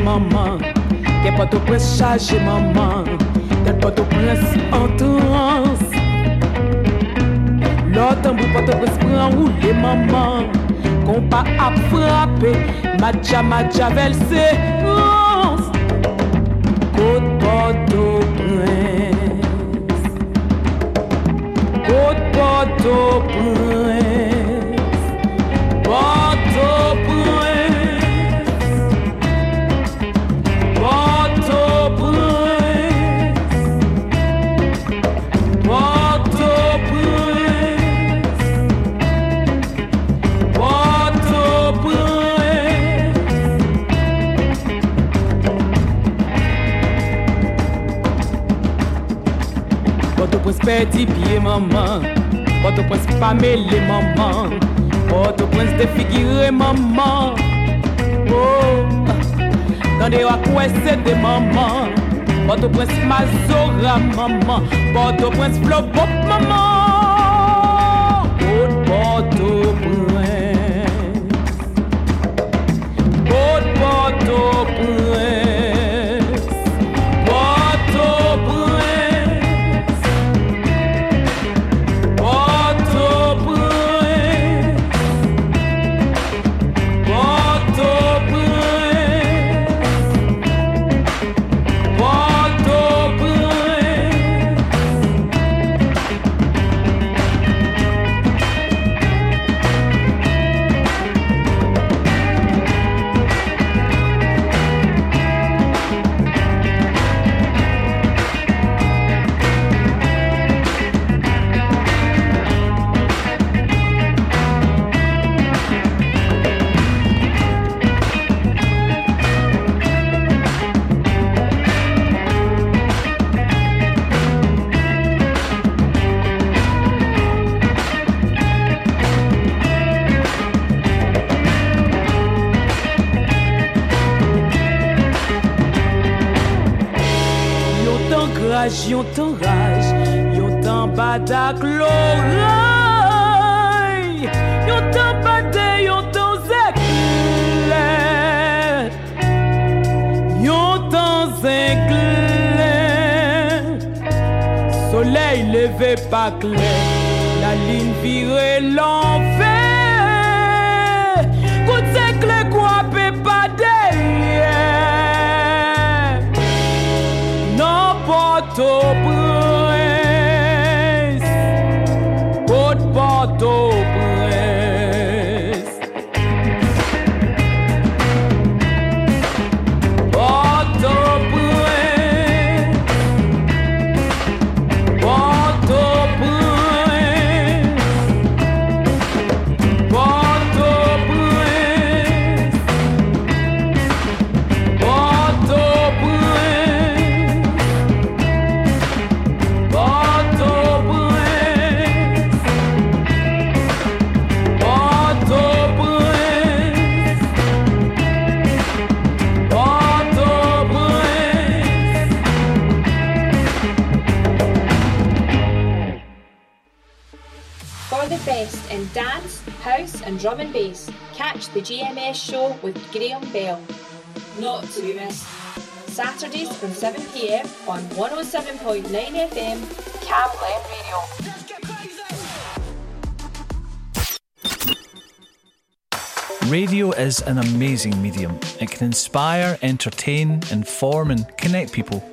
[SPEAKER 13] maman Ke pato pres chaje maman Tel pato pres entrans Lotan bou pato pres pran roule maman Kon pa ap frape Madja madja vel se rans Kote pato pres Kote pato pres meti piye maman. Port-au-Prince pa mele maman. Port-au-Prince defigire maman. Oh, tande wakwe se de maman. Port-au-Prince mazora maman. Port-au-Prince flobop maman. Oh, Port-au-Prince Oh, Port-au-Prince raj, yon tan raj, yon tan badak loray, yon tan bade, yon tan zekle, yon tan zekle, soley leve pa
[SPEAKER 14] kle. The GMS show with Graham Bell. Not to be missed. Saturdays from 7pm on 107.9 FM, Cam Glen Radio.
[SPEAKER 15] Radio is an amazing medium. It can inspire, entertain, inform, and connect people.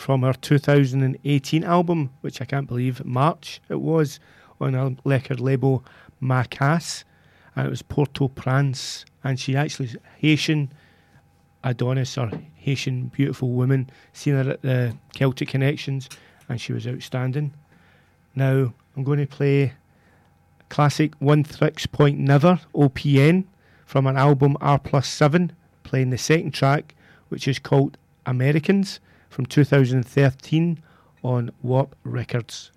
[SPEAKER 1] from her 2018 album, which I can't believe March it was on a record label Ma Case, and it was Port-au-Prince, and she actually Haitian Adonis or Haitian beautiful woman. Seen her at the Celtic Connections, and she was outstanding. Now I'm going to play classic Oneohtrix Point Never OPN from an album R plus seven, playing the second track, which is called Americans from 2013 on Warp Records.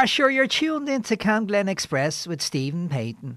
[SPEAKER 16] Ah, sure, you're tuned into CamGlen Express with Stephen Payton.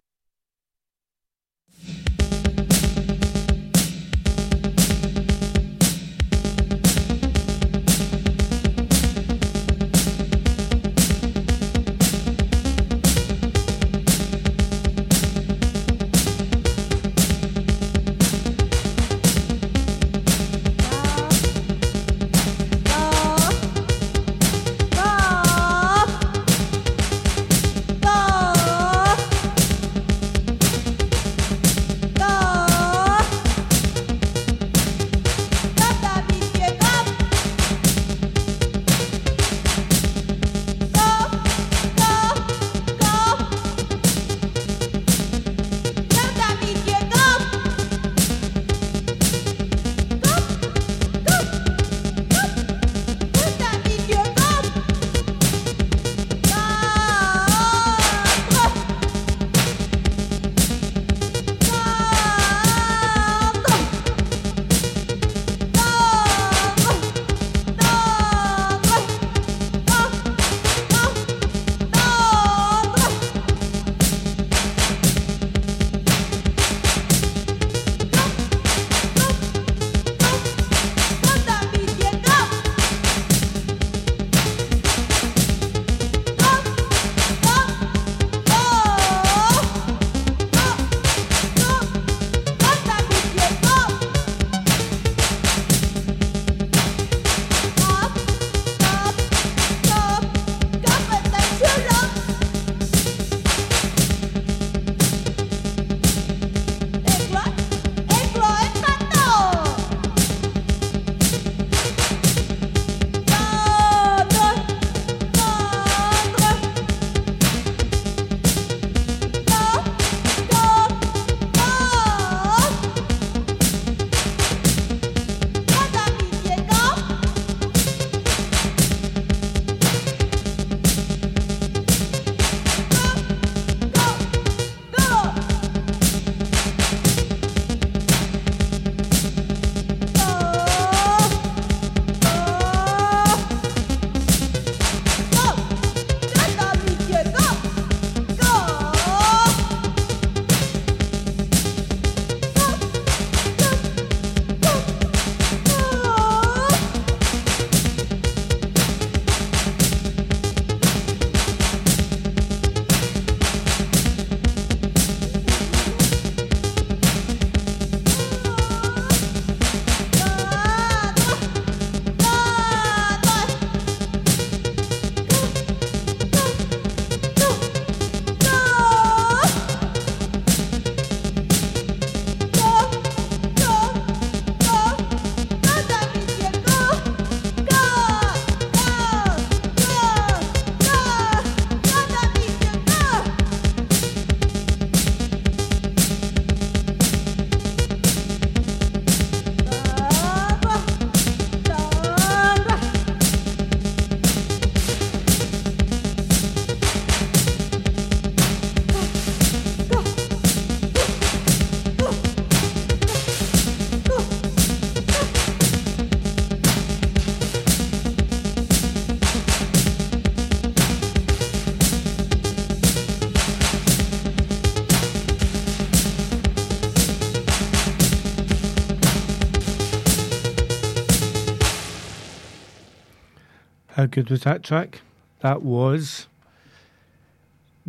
[SPEAKER 1] Good was that track? That was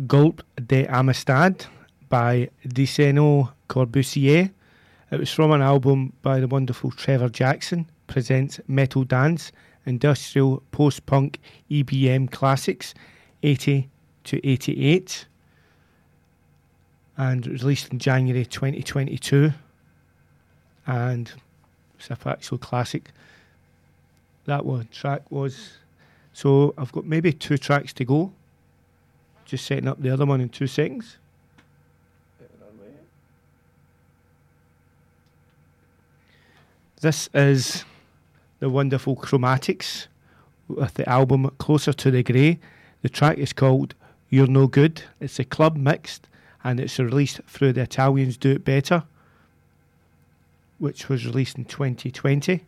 [SPEAKER 1] Golpe de Amistad by Diseño Corbusier. It was from an album by the wonderful Trevor Jackson, presents Metal Dance, Industrial Post Punk EBM Classics 80 to 88. And it was released in January 2022. And it's a actual classic. That one track was so I've got maybe two tracks to go. Just setting up the other one in two seconds. This is the wonderful Chromatics with the album Closer to the Grey. The track is called You're No Good. It's a club mixed and it's released through the Italians Do It Better, which was released in 2020.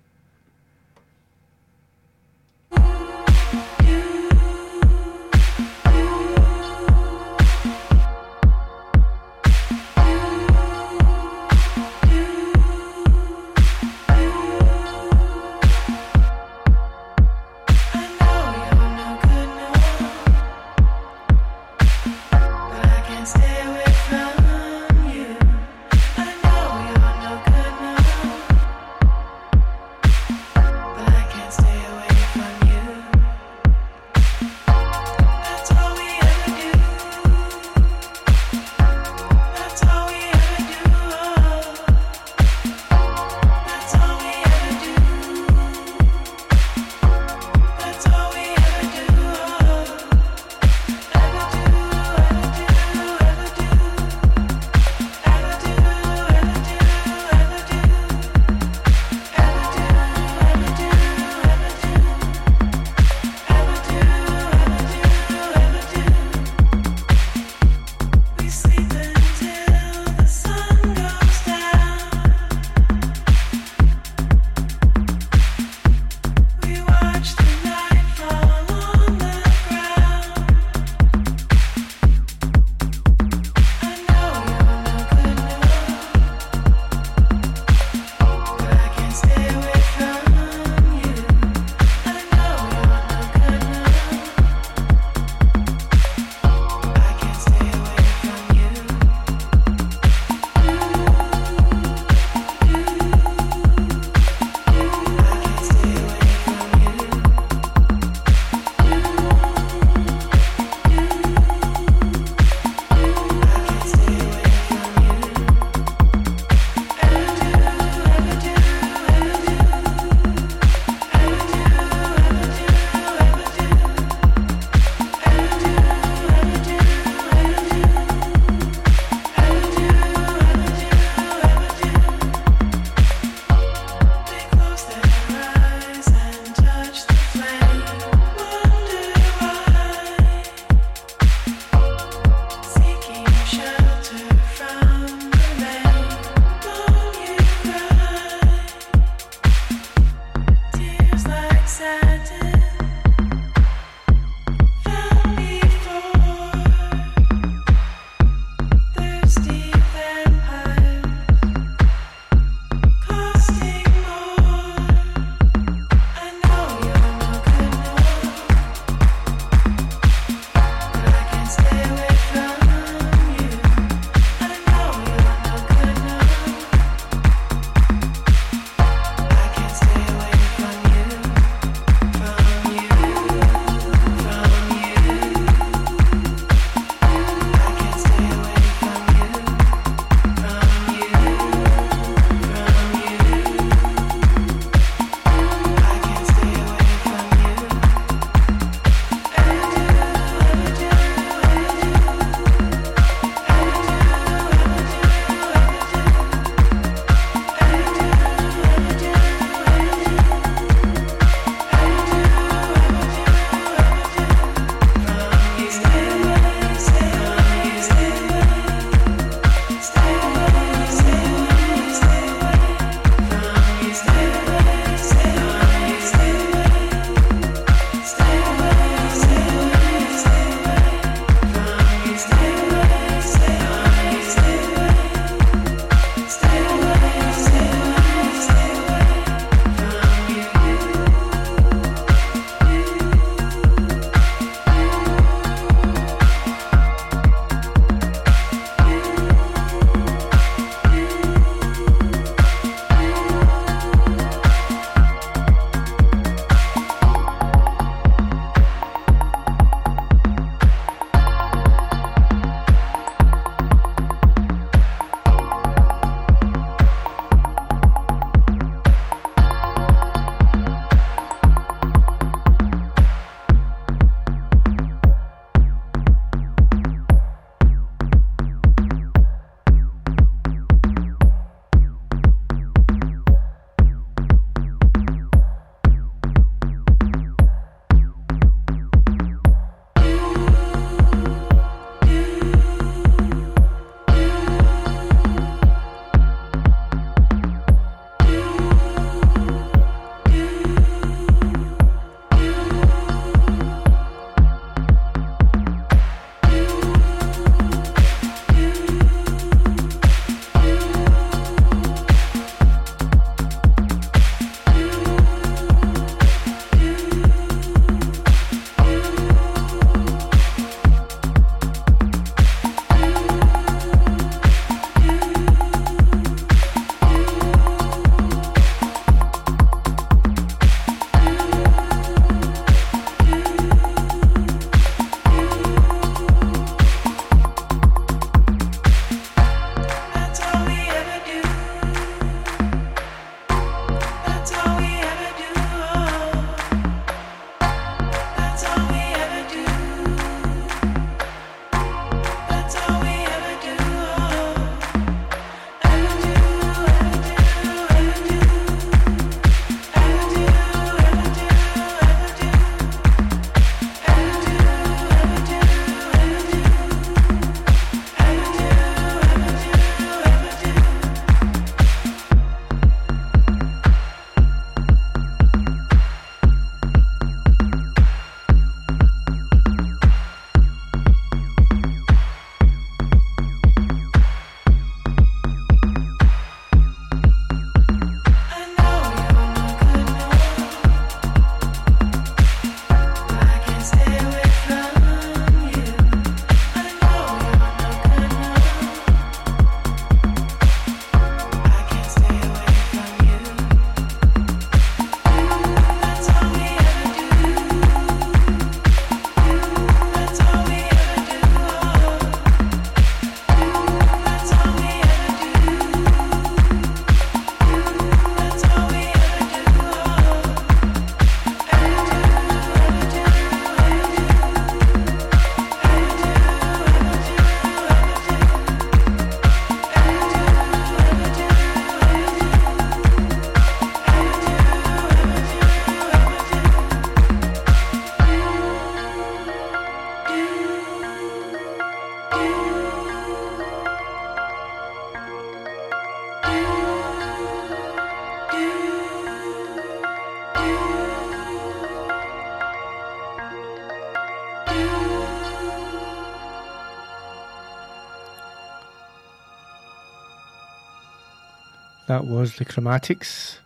[SPEAKER 1] That was the Chromatics.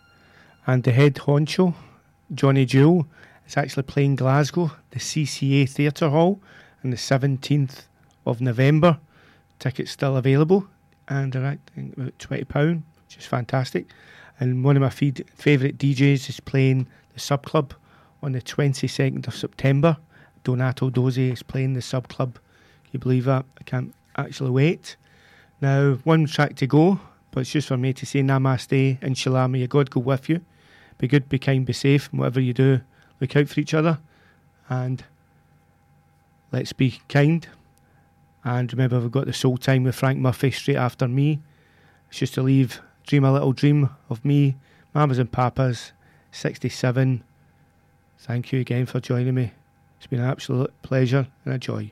[SPEAKER 1] And the head honcho, Johnny Jewel, is actually playing Glasgow, the CCA Theatre Hall, on the 17th of November. Tickets still available, and they're about £20, which is fantastic. And one of my feed, favourite DJs is playing the Sub Club on the 22nd of September. Donato Dozzy is playing the Sub Club. Can you believe that? I can't actually wait. Now, one track to go, but it's just for me to say namaste and shalom. May God go with you. Be good, be kind, be safe, and whatever you do, look out for each other. And let's be kind. And remember, we've got the soul time with Frank Murphy straight after me. It's just to leave, dream a little dream of me, mamas and papas, 67. Thank you again for joining me. It's been an absolute pleasure and a joy.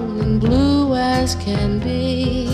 [SPEAKER 17] as can be.